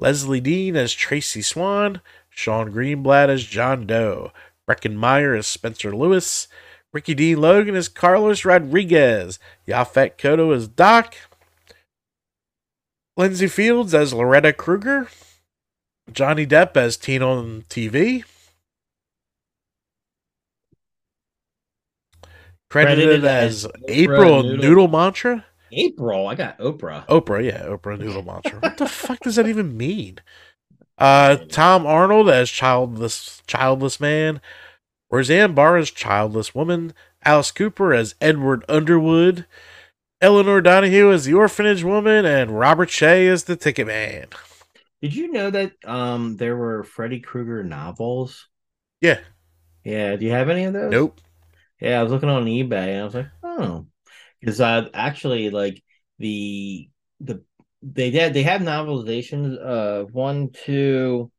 Lezlie Deane as Tracy Swan. Shon Greenblatt as John Doe. Breckin Meyer as Spencer Lewis. Ricky D. Logan as Carlos Rodriguez. Yaphet Kotto as Doc. Lindsay Fields as Loretta Krueger. Johnny Depp as Teen on TV. Credited, Credited as, as April Noodle- Noodle Mantra. April. I got Oprah. Oprah, yeah, Oprah Noodle Mantra. What the fuck does that even mean? Uh, Tom Arnold as childless childless man. Roseanne Barr as childless woman. Alice Cooper as Edward Underwood. Elinor Donahue as the orphanage woman, and Robert Shaye as the ticket man. Did you know that um there were Freddy Krueger novels? Yeah, Yeah. Do you have any of those? nope. Yeah, I was looking on eBay and I was like, oh, because uh, actually, like the the they did they have novelizations of one, two,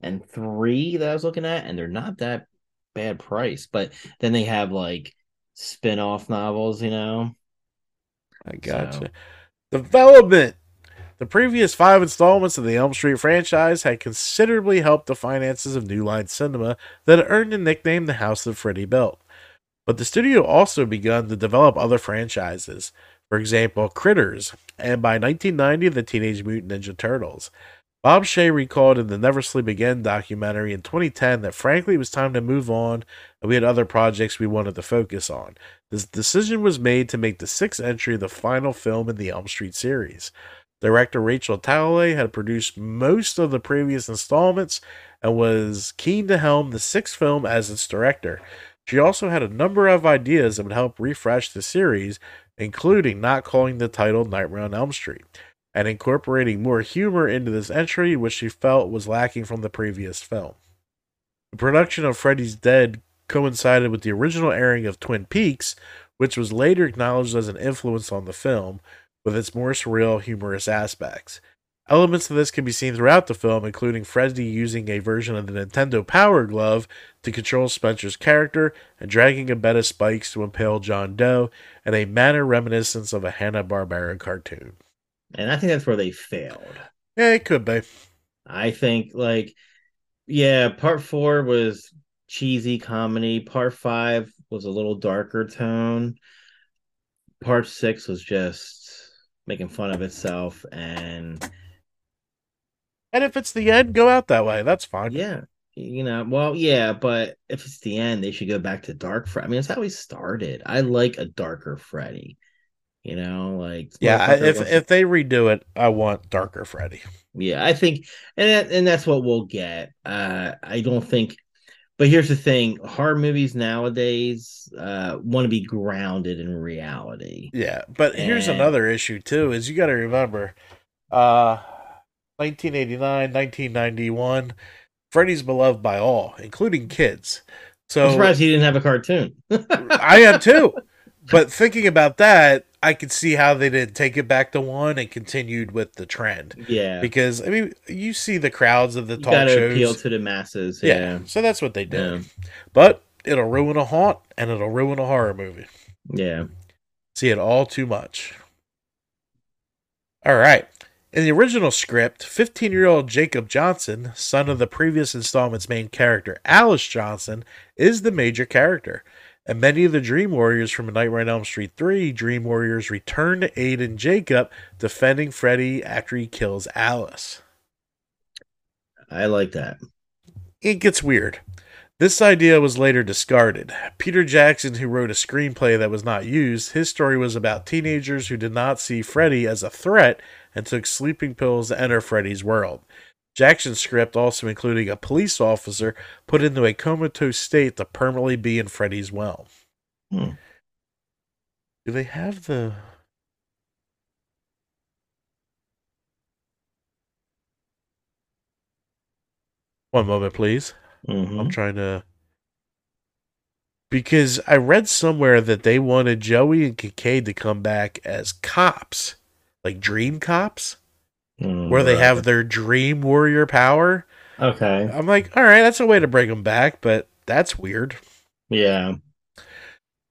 and three that I was looking at, and they're not that bad price. But then they have like spin-off novels, you know. I gotcha. So- Development. The previous five installments of the Elm Street franchise had considerably helped the finances of New Line Cinema that earned the nickname the House of Freddy built. But the studio also begun to develop other franchises, for example, Critters, and by 1990, the Teenage Mutant Ninja Turtles. Bob Shaye recalled in the Never Sleep Again documentary in 2010 that frankly it was time to move on and we had other projects we wanted to focus on. This decision was made to make the sixth entry the final film in the Elm Street series. Director Rachel Talalay had produced most of the previous installments and was keen to helm the sixth film as its director. She also had a number of ideas that would help refresh the series, including not calling the title Nightmare on Elm Street and incorporating more humor into this entry, which she felt was lacking from the previous film. The production of Freddy's Dead coincided with the original airing of Twin Peaks, which was later acknowledged as an influence on the film, with its more surreal, humorous aspects. Elements of this can be seen throughout the film, including Freddy using a version of the Nintendo Power Glove to control Spencer's character and dragging a bed of spikes to impale John Doe in a manner reminiscent of a Hanna-Barbera cartoon. And I think that's where they failed. Yeah, it could be. I think like yeah, part four was cheesy comedy. Part five was a little darker tone. Part six was just making fun of itself and And if it's the end, go out that way. That's fine. yeah, you know, well, yeah, but if it's the end, they should go back to dark Freddy. I mean, that's how he started. I like a darker Freddy. You know, like Yeah, if wants- if they redo it, I want Darker Freddy. Yeah, I think, and that, and that's what we'll get. Uh, I don't think, but here's the thing: horror movies nowadays uh, want to be grounded in reality. Yeah, but here's another issue too: is you got to remember, uh, 1989, 1991, Freddy's beloved by all, including kids. So I'm surprised he didn't have a cartoon. I am too. But thinking about that, I could see how they didn't take it back to one and continued with the trend. yeah. Because I mean, you see the crowds of the You talk shows. appeal to the masses. yeah. Yeah. so that's what they did. Yeah. But it'll ruin a haunt and it'll ruin a horror movie. Yeah. See it all too much. All right. In the original script, 15 year old Jacob Johnson, son of the previous installment's main character, Alice Johnson, is the major character. And many of the Dream Warriors from Nightmare on Elm Street 3 Dream Warriors return to aid in Jacob defending Freddy after he kills Alice. I like that. It gets weird. This idea was later discarded. Peter Jackson, who wrote a screenplay that was not used, his story was about teenagers who did not see Freddy as a threat and took sleeping pills to enter Freddy's world. Jackson's script also including a police officer put into a comatose state to permanently be in Freddy's well. Hmm. Do they have the. One moment, please. Mhm. I'm trying to because I read somewhere that they wanted Joey and Kincaid to come back as cops, like dream cops, Mm, where they right. have their dream warrior power. Okay. I'm like, all right, that's a way to bring them back, but that's weird. Yeah.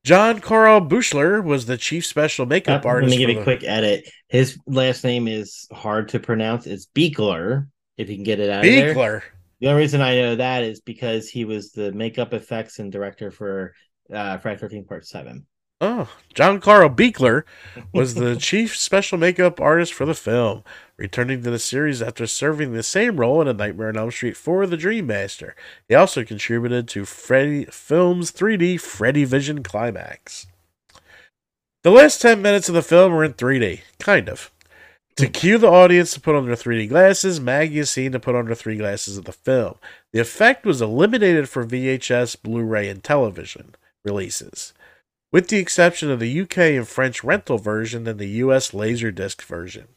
John Carl Bushler was the chief special makeup I'm artist. gonna give you a the- quick edit. His last name is hard to pronounce. It's Buechler. If you can get it out of there. Buechler. The only reason I know that is because he was the makeup effects and director for uh, Friday Thirteen Part Seven. Oh, John Carl Buechler was the chief special makeup artist for the film, returning to the series after serving the same role in A Nightmare on Elm Street for The Dream Master. He also contributed to Freddy Films 3D Freddy Vision Climax. The last 10 minutes of the film are in 3D, kind of. To hmm. cue the audience to put on their 3D glasses, Maggie is seen to put on her 3 glasses of the film. The effect was eliminated for VHS, Blu ray, and television releases with the exception of the UK and French rental version and the US Laserdisc version.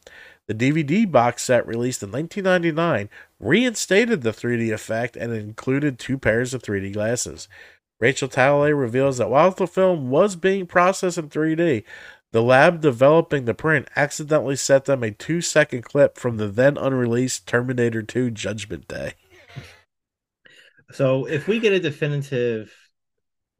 The DVD box set released in 1999 reinstated the 3D effect and included two pairs of 3D glasses. Rachel Talalay reveals that while the film was being processed in 3D, the lab developing the print accidentally set them a two second clip from the then unreleased Terminator 2 Judgment Day. So if we get a definitive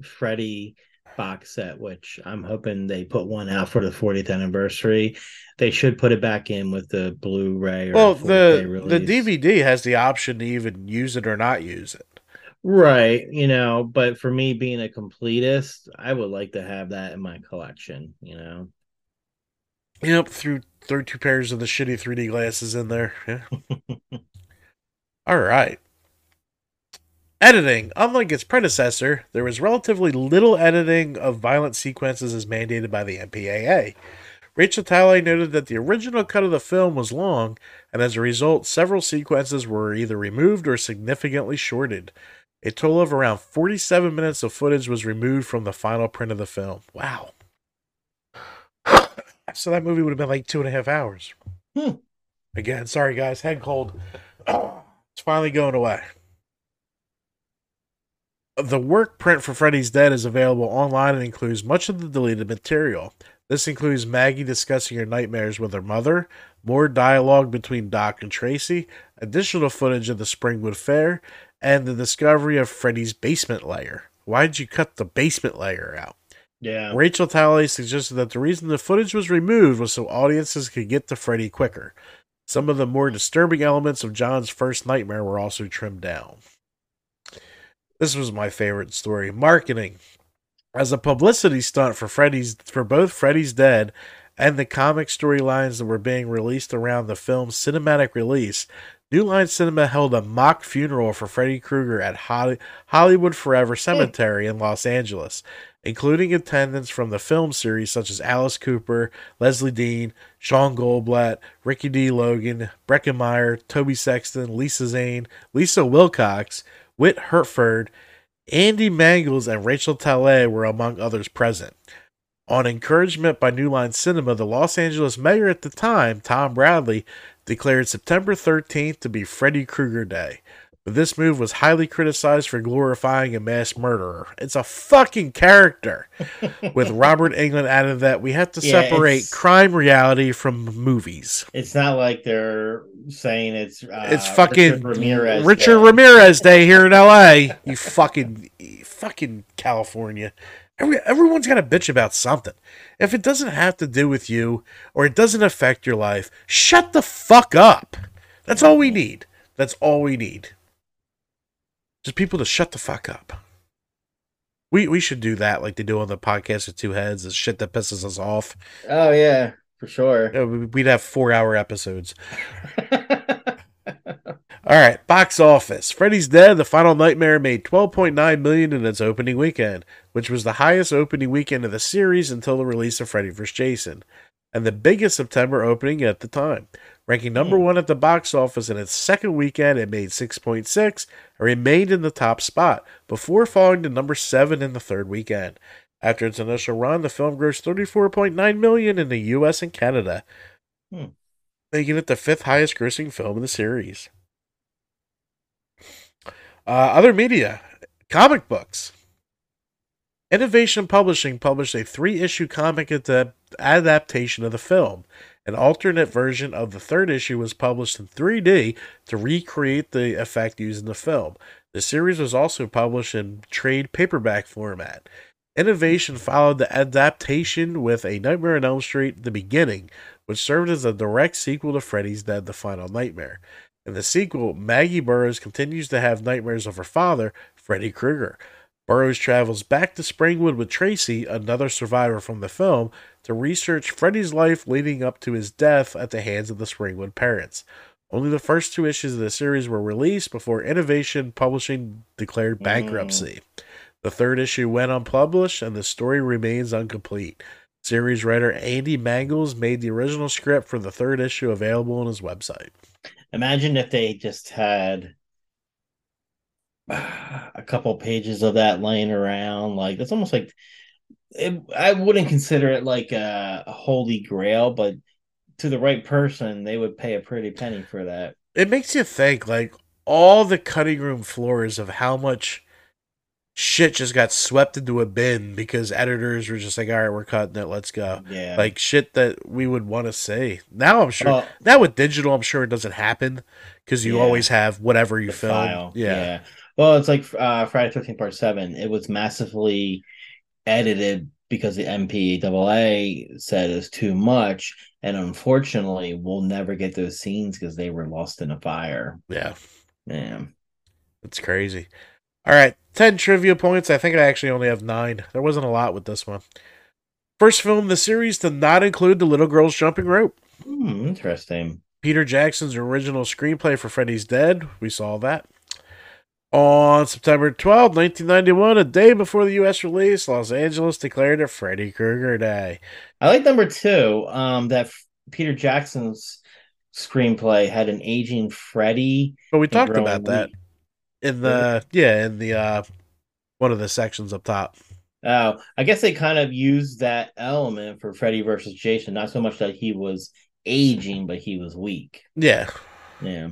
Freddy box set, which I'm hoping they put one out for the 40th anniversary, they should put it back in with the Blu-ray. Or Well, 4K the the. DVD has the option to even use it or not use it. Right, you know, but for me being a completist, I would like to have that in my collection, you know. Yep, threw threw two pairs of the shitty 3D glasses in there. Yeah. All right. Editing. Unlike its predecessor, there was relatively little editing of violent sequences as mandated by the MPAA. Rachel Talalay noted that the original cut of the film was long, and as a result, several sequences were either removed or significantly shorted. A total of around 47 minutes of footage was removed from the final print of the film. Wow. So that movie would have been like two and a half hours. Hmm. Again, sorry guys, head cold. It's finally going away. The work print for Freddy's Dead is available online and includes much of the deleted material. This includes Maggie discussing her nightmares with her mother, more dialogue between Doc and Tracy, additional footage of the Springwood Fair, and the discovery of Freddy's basement layer. Why'd you cut the basement layer out? Yeah. Rachel Talley suggested that the reason the footage was removed was so audiences could get to Freddy quicker. Some of the more disturbing elements of John's first nightmare were also trimmed down. This was my favorite story. Marketing. As a publicity stunt for Freddy's for both Freddy's Dead and the comic storylines that were being released around the film's cinematic release, New Line Cinema held a mock funeral for Freddy Krueger at Hollywood Forever Cemetery in Los Angeles, including attendance from the film series such as Alice Cooper, Lezlie Deane, Sean Goldblatt, Ricky D. Logan, Breckenmeyer, Tobe Sexton, Lisa Zane, Lisa Wilcox, Whit Hertford, Andy Mangels, and Rachel Talalay were among others present. On encouragement by New Line Cinema, the Los Angeles mayor at the time, Tom Bradley, declared September 13th to be Freddy Krueger Day. But this move was highly criticized for glorifying a mass murderer. It's a fucking character. With Robert Englund added that we have to Yeah, separate crime reality from movies. It's not like they're saying it's uh, It's fucking Richard Ramirez. Richard Day. Ramirez Day here in LA. You fucking fucking California. Every, everyone's got to bitch about something. If it doesn't have to do with you or it doesn't affect your life, shut the fuck up. That's all we need. That's all we need. Just people to shut the fuck up. We we should do that like they do on the podcast with two heads. Is shit that pisses us off. Oh yeah, for sure. We- We'd have four hour episodes. All right, box office. Freddy's Dead: The Final Nightmare made 12.9 million in its opening weekend, which was the highest opening weekend of the series until the release of Freddy vs. Jason, and the biggest September opening at the time. Ranking number one at the box office in its second weekend, it made 6.6 and remained in the top spot before falling to number seven in the third weekend. After its initial run, the film grossed 34.9 million in the U.S. and Canada, Hmm. making it the fifth highest grossing film in the series. Uh, other media, comic books. Innovation Publishing published a three issue comic adap- adaptation of the film. An alternate version of the third issue was published in 3D to recreate the effect used in the film. The series was also published in trade paperback format. Innovation followed the adaptation with A Nightmare on Elm Street The Beginning, which served as a direct sequel to Freddy's Dead The Final Nightmare. In the sequel, Maggie Burroughs continues to have nightmares of her father, Freddy Krueger. Burroughs travels back to Springwood with Tracy, another survivor from the film, to research Freddy's life leading up to his death at the hands of the Springwood parents. Only the first two issues of the series were released before Innovation Publishing declared mm. bankruptcy. The third issue went unpublished and the story remains incomplete. Series writer Andy Mangels made the original script for the third issue available on his website. Imagine if they just had a couple pages of that laying around. Like that's almost like it, I wouldn't consider it like a, a holy grail, but to the right person, they would pay a pretty penny for that. It makes you think like all the cutting room floors of how much shit just got swept into a bin because editors were just like, all right, we're cutting it, let's go. Yeah, Like shit that we would want to say. Now I'm sure. Now with digital, I'm sure it doesn't happen because you Yeah. always have whatever you the film. file. Yeah. Well, it's like uh, Friday Thirteenth Part Seven. It was massively edited because the MPAA said it's too much, and unfortunately, we'll never get those scenes because they were lost in a fire. yeah. Yeah. that's crazy. All right, 10 trivia points. I think I actually only have nine. There wasn't a lot with this one. First film in the series to not include the little girl's jumping rope. Hmm, interesting. Peter Jackson's original screenplay for Freddy's Dead. We saw that. On September 12, 1991, a day before the U.S. release, Los Angeles declared it Freddy Krueger Day. I like number two. Um, that Peter Jackson's screenplay had an aging Freddy. But we talked about that in the, yeah, in the, uh, one of the sections up top. Oh, I guess they kind of used that element for Freddy versus Jason. Not so much that he was aging, but he was weak. Yeah. Yeah.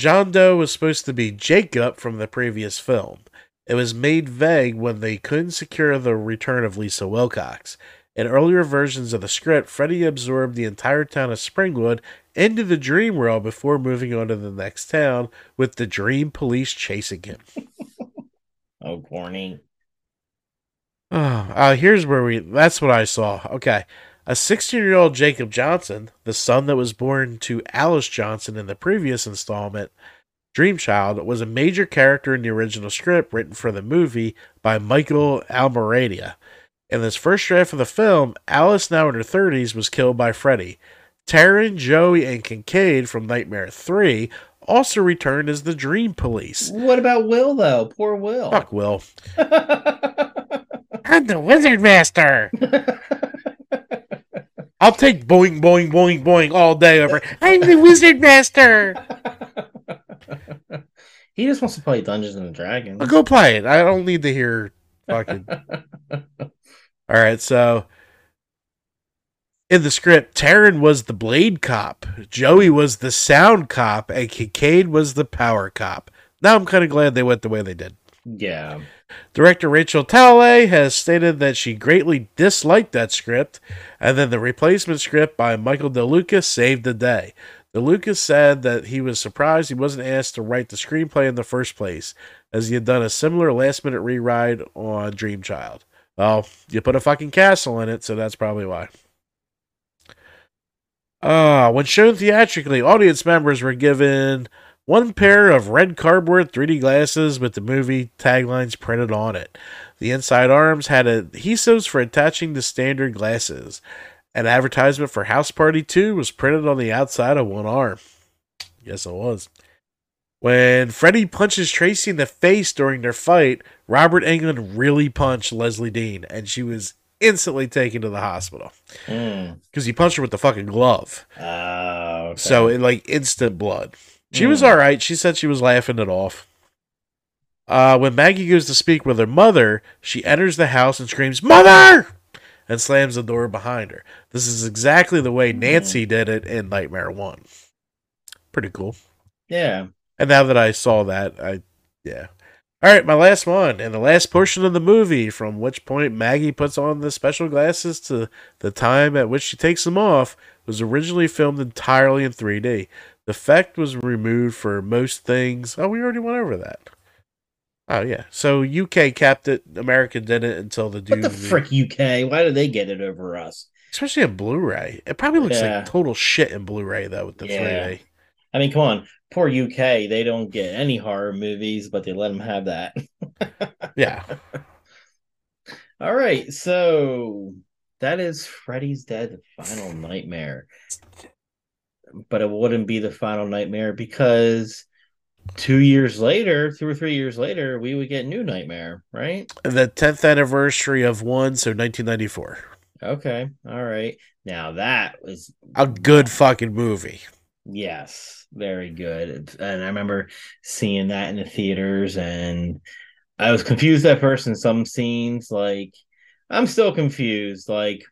John Doe was supposed to be Jacob from the previous film. It was made vague when they couldn't secure the return of Lisa Wilcox. In earlier versions of the script, Freddy absorbed the entire town of Springwood into the dream world before moving on to the next town, with the dream police chasing him. Oh, corny. Oh, uh, here's where we. That's what I saw. Okay. A 16 year old Jacob Johnson, the son that was born to Alice Johnson in the previous installment, Dreamchild, was a major character in the original script written for the movie by Michael Almereyda. In this first draft of the film, Alice, now in her 30s, was killed by Freddy. Taryn, Joey, and Kincaid from Nightmare 3 also returned as the Dream Police. What about Will though? Poor Will. Fuck Will. I'm the Wizard Master! I'll take boing, boing, boing, boing all day over. I'm the Wizard Master. he just wants to play Dungeons and Dragons. I'll go play it. I don't need to hear fucking. All right, so In the script, Taryn was the blade cop, Joey was the sound cop, and Kincaid was the power cop. Now I'm kind of glad they went the way they did. Yeah. Director Rachel Talalay has stated that she greatly disliked that script, and then the replacement script by Michael DeLuca saved the day. DeLuca said that he was surprised he wasn't asked to write the screenplay in the first place, as he had done a similar last minute rewrite on Dream Child. Well, you put a fucking castle in it, so that's probably why. Uh, when shown theatrically, audience members were given one pair of red cardboard 3D glasses with the movie taglines printed on it. The inside arms had adhesives for attaching the standard glasses. An advertisement for House Party 2 was printed on the outside of one arm. Yes, it was. When Freddy punches Tracy in the face during their fight, Robert Englund really punched Lezlie Deane, and she was instantly taken to the hospital Mm. because he punched her with the fucking glove. Oh, okay. So it like instant blood. She was Mm. all right. She said she was laughing it off. Uh, when Maggie goes to speak with her mother, she enters the house and screams, "Mother!" and slams the door behind her. This is exactly the way Nancy did it in Nightmare One. Pretty cool. yeah. And now that I saw that, I yeah. All right, my last one and the last portion of the movie, from which point Maggie puts on the special glasses to the time at which she takes them off, was originally filmed entirely in 3D. The effect was removed for most things. Oh, we already went over that. Oh yeah, so UK kept it, America didn't until the What dude, the frick, UK? Why did they get it over us? especially in Blu-ray. It probably looks Yeah. like total shit in Blu-ray though with the Yeah. 3D. I mean, come on. Poor UK. They don't get any horror movies, but they let them have that. Yeah, All right. So that is Freddy's Dead Final Nightmare. But it wouldn't be the final nightmare because two years later, two or three years later, we would get New Nightmare, right? the 10th anniversary of one, so 1994. Okay. All right. Now that was A good fucking movie. Yes, very good. And I remember seeing that in the theaters, and I was confused at first in some scenes. Like, I'm still confused. Like,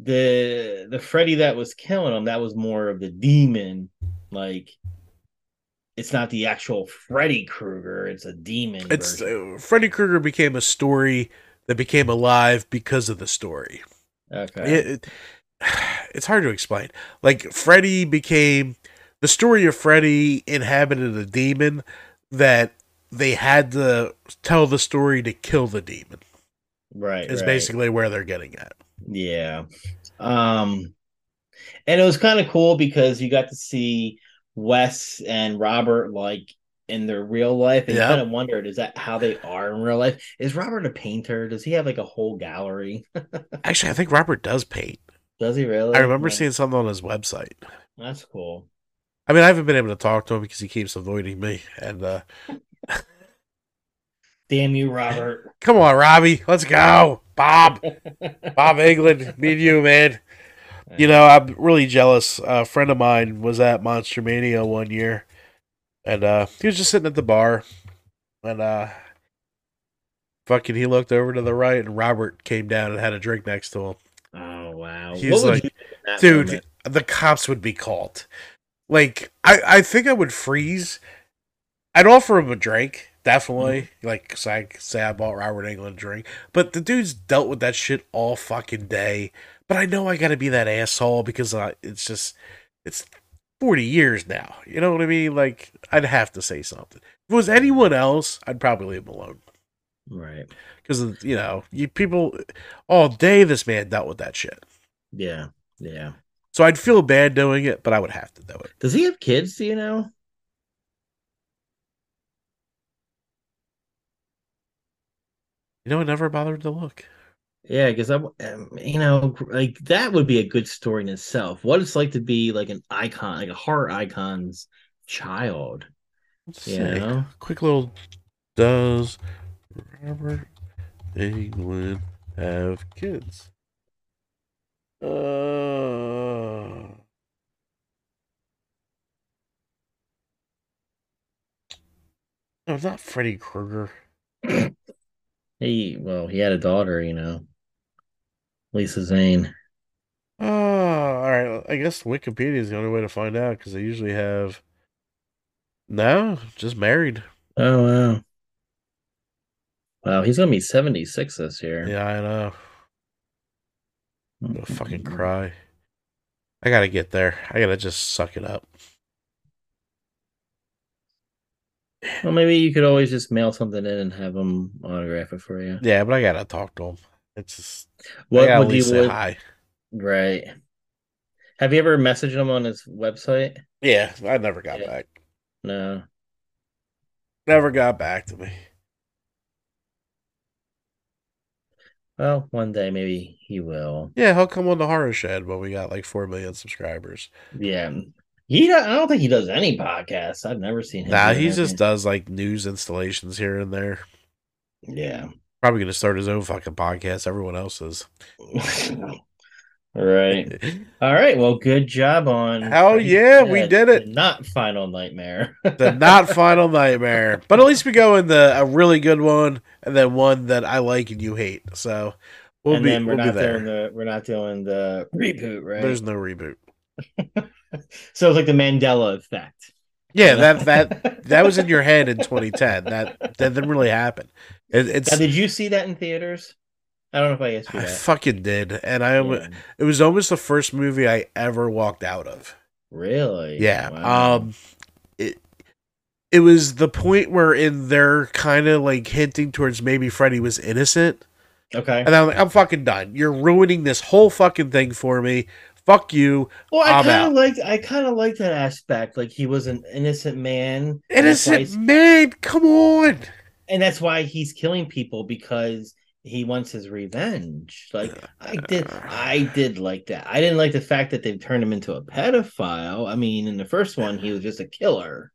the the Freddy that was killing him, that was more of the demon. Like, it's not the actual Freddy Krueger; it's a demon. It's uh, Freddy Krueger became a story that became alive because of the story. okay. It, it- it's hard to explain. Like Freddy became the story of Freddy inhabited a demon that they had to tell the story to kill the demon. right. Is right. basically where they're getting at. Yeah. Um and it was kind of cool because you got to see Wes and Robert like in their real life and Yeah. you kind of wondered is that how they are in real life? Is Robert a painter? Does he have like a whole gallery? Actually, I think Robert does paint. Does he really? I remember Yeah, seeing something on his website. That's cool. I mean, I haven't been able to talk to him because he keeps avoiding me. And uh, Damn you, Robert. come on, Robbie, let's go, Bob, Bob Englund, me and you, man. You know, I'm really jealous. A friend of mine was at Monster Mania one year, and uh, he was just sitting at the bar, and uh, fucking, he looked over to the right, and Robert came down and had a drink next to him. Oh wow. He's What would like, you do Dude, moment? the cops would be called. Like, I, I think I would freeze. I'd offer him a drink, definitely. Like, so I say I bought Robert Englund a drink. But the dude's dealt with that shit all fucking day. But I know I gotta be that asshole because it's just, it's 40 years now. You know what I mean? Like, I'd have to say something. If it was anyone else, I'd probably leave him alone. Right. Because, you know, you people, all day this man dealt with that shit. Yeah. Yeah. So I'd feel bad doing it, but I would have to do it. Does he have kids, do you know? You know, I never bothered to look. Yeah, because I, um, you know, like that would be a good story in itself. What it's like to be like an icon, like a horror icon's child. Let's You see. know? Quick little does Robert Englund have kids? Uh No, not Freddy Krueger. He, well, he had a daughter, you know, Lisa Zane. Uh all right. I guess Wikipedia is the only way to find out because they usually have. No, just married. Oh wow. Wow, he's gonna be 76 this year. Yeah, I know. I'm gonna fucking cry. I gotta get there. I gotta just suck it up. Well, maybe you could always just mail something in and have him autograph it for you. Yeah, but I gotta talk to him. It's just What would you say would, hi. right? Have you ever messaged him on his website? Yeah, I never got Yeah. back. No. Never got back to me. Well, one day maybe he will. Yeah, he'll come on the horror shed when we got like four million subscribers. Yeah. He I don't think he does any podcasts. I've never seen him. Nah, he just does like news installations here and there. Yeah. Probably gonna start his own fucking podcast. Everyone else's. right. All right. Well, good job on. Hell yeah, we did it. Not Final Nightmare. the not final nightmare. But at least we go in the a really good one and then one that I like and you hate. So we'll and be then we're we'll be not there. doing the we're not doing the reboot, right? There's no reboot. so it's like the Mandela effect. Yeah, that that that was in your head in 2010. That that didn't really happen. It, it's Now, did you see that in theaters? I don't know if I asked you I that. fucking did, and I. Yeah. It was almost the first movie I ever walked out of. Really? Yeah. Wow. Um it it was the point where in they're kind of like hinting towards maybe Freddy was innocent. okay. And I'm like, I'm fucking done. You're ruining this whole fucking thing for me. Fuck you. Well, I kind of liked. I kind of liked that aspect. Like he was an innocent man, and that's why Innocent man, come on. and that's why he's killing people because he wants his revenge. Like I did, I did like that. I didn't like the fact that they turned him into a pedophile. I mean, in the first one, he was just a killer.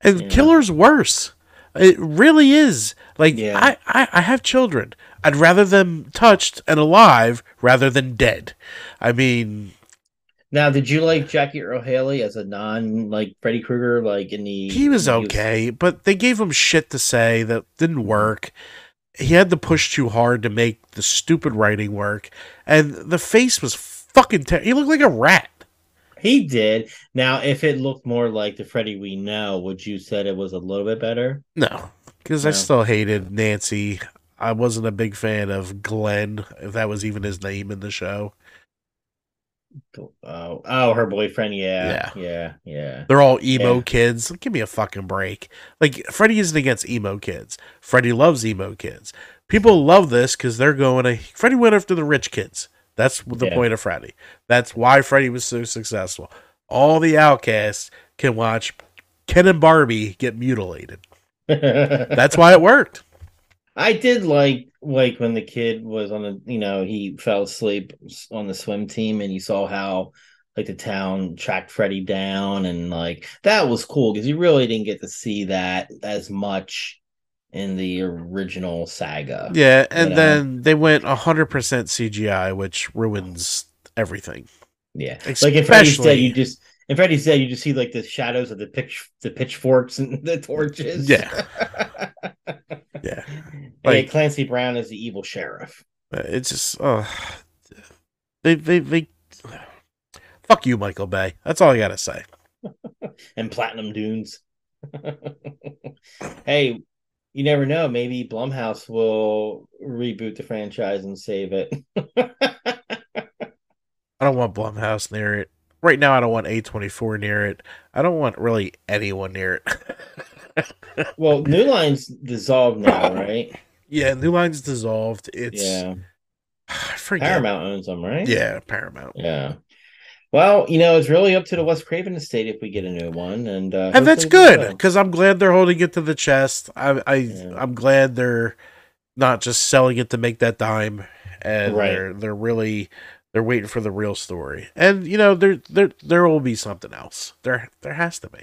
And Yeah. killer's worse. It really is. Like Yeah. I, I, I have children. I'd rather them touched and alive rather than dead. I mean, Now, did you like Jackie Earle Haley as a non like Freddy Krueger? Like in the he was okay, but they gave him shit to say that didn't work. He had to push too hard to make the stupid writing work, and the face was fucking. Ter- he looked like a rat. He did. Now, if it looked more like the Freddy we know, would you said it was a little bit better? No, because I still hated Nancy. I wasn't a big fan of Glenn, if that was even his name in the show. Oh, oh, her boyfriend. Yeah, yeah, yeah. They're all emo Yeah. kids. Give me a fucking break. Like Freddy isn't against emo kids. Freddy loves emo kids. People love this because they're going to Freddy went after the rich kids. That's the Yeah. point of Freddy. That's why Freddy was so successful. All the outcasts can watch Ken and Barbie get mutilated. That's why it worked. I did like like when the kid was on the you know he fell asleep on the swim team and you saw how like the town tracked Freddy down and like that was cool because you really didn't get to see that as much in the original saga. Yeah, and know? then they went 100% CGI, which ruins everything. Yeah, like in Freddy's Dead, Especially- you just in Freddy's Dead you just see like the shadows of the pitch the pitchforks and the torches. Yeah. Yeah. Like- Clancy Brown is the evil sheriff. Uh, It's just, oh, they, they, they, fuck you, Michael Bay. That's all I gotta say. and Platinum Dunes. hey, you never know. Maybe Blumhouse will reboot the franchise and save it. I don't want Blumhouse near it. Right now, I don't want A24 near it. I don't want really anyone near it. well, New Line's dissolved now, right? Yeah, New Line's dissolved. It's, yeah. Paramount owns them, right? Yeah, Paramount. Yeah. Well, you know, it's really up to the Wes Craven estate if we get a new one, and uh, and that's good because I'm glad they're holding it to the chest. I, I Yeah. I'm glad they're not just selling it to make that dime, and Right. they're they're really they're waiting for the real story. And you know there there there will be something else. There there has to be.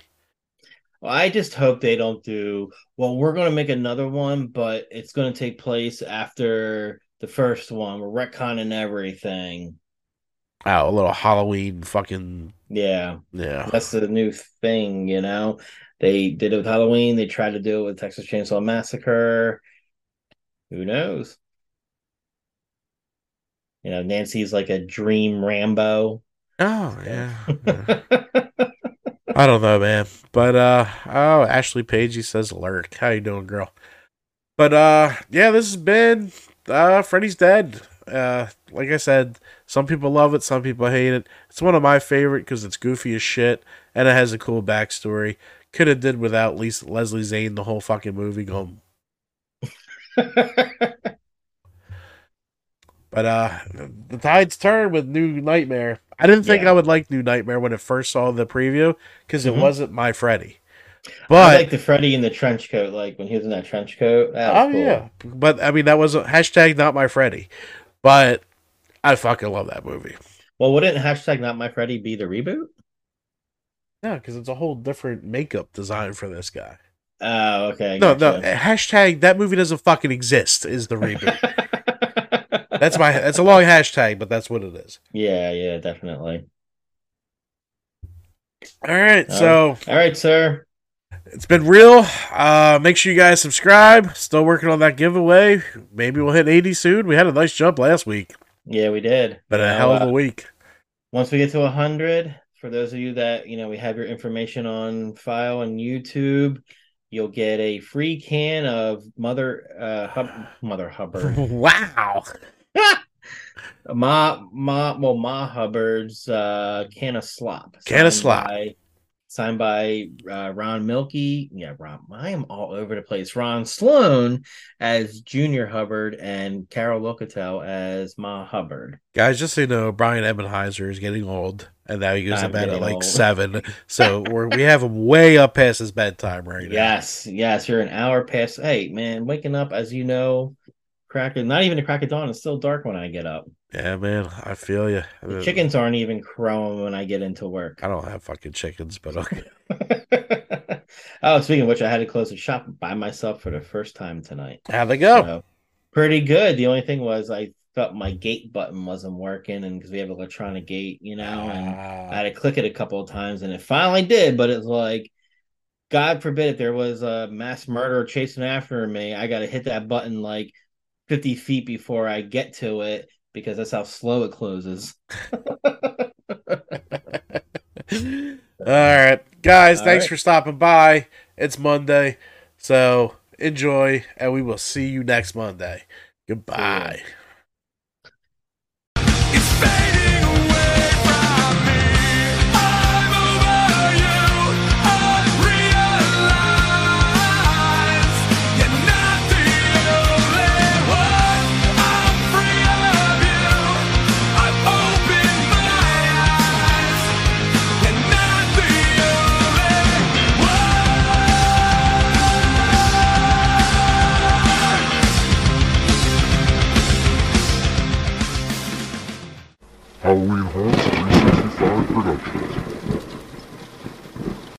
Well, I just hope they don't do. Well, we're going to make another one, but it's going to take place after the first one. We're retconning everything. Oh, a little Halloween fucking Yeah, yeah. that's the new thing. You know, they did it with Halloween. They tried to do it with Texas Chainsaw Massacre. Who knows? You know, Nancy's like a dream Rambo. Oh yeah. yeah. I don't know, man. But uh oh, Ashley Pagey says lurk. How you doing, girl? But uh yeah, this has been uh Freddy's Dead. Uh like I said, some people love it, some people hate it. It's one of my favorite because it's goofy as shit and it has a cool backstory. Could have did without Lisa, Leslie Zane the whole fucking movie going. But uh the tides turn with New Nightmare. I didn't think Yeah. I would like New Nightmare when it first saw the preview because it Mhm. wasn't my Freddy. But I like the Freddy in the trench coat, like when he was in that trench coat. That oh cool. yeah, but I mean that was a hashtag not my Freddy. But I fucking love that movie. Well, wouldn't hashtag not my Freddy be the reboot? No, because it's a whole different makeup design for this guy. Oh, okay. No, no, gotcha. hashtag that movie doesn't fucking exist is the reboot. That's my that's a long hashtag, but that's what it is. yeah, yeah, definitely. All right, Um, so All right, sir. it's been real. Uh make sure you guys subscribe. Still working on that giveaway. Maybe we'll hit 80 soon. We had a nice jump last week, Yeah, we did. but a hell of uh, a week. once we get to 100 for those of you that you know we have your information on file on youtube you'll get a free can of mother uh Hub- mother hubbard wow. ma ma well ma hubbard's uh can of slop Can of slop. by- signed by uh, ron milky yeah ron i am all over the place ron sloan as junior hubbard and carol locatell as ma hubbard Guys, just so you know, Brian Ebenheiser is getting old, and now he goes to bed at like old. seven. So we're we have him way up past his bedtime right now. Yes, yes, you're an hour past. Hey, man, waking up as you know, crack of not even a crack of dawn. It's still dark when I get up. Yeah, man, I feel you. The chickens aren't even crowing when I get into work. I don't have fucking chickens, but okay. oh, speaking of which, I had to close the shop by myself for the first time tonight. How'd they go? So, pretty good. The only thing was I felt my gate button wasn't working, and because we have electronic gate, you know, and I Ah, had to click it a couple of times, and it finally did. But it's like, God forbid, if there was a mass murderer chasing after me, I got to hit that button like fifty feet before I get to it because that's how slow it closes. All right, guys, All thanks right. for stopping by. It's Monday, so enjoy, and we will see you next Monday. Goodbye. It's fading Halloween Haunts 365 Productions.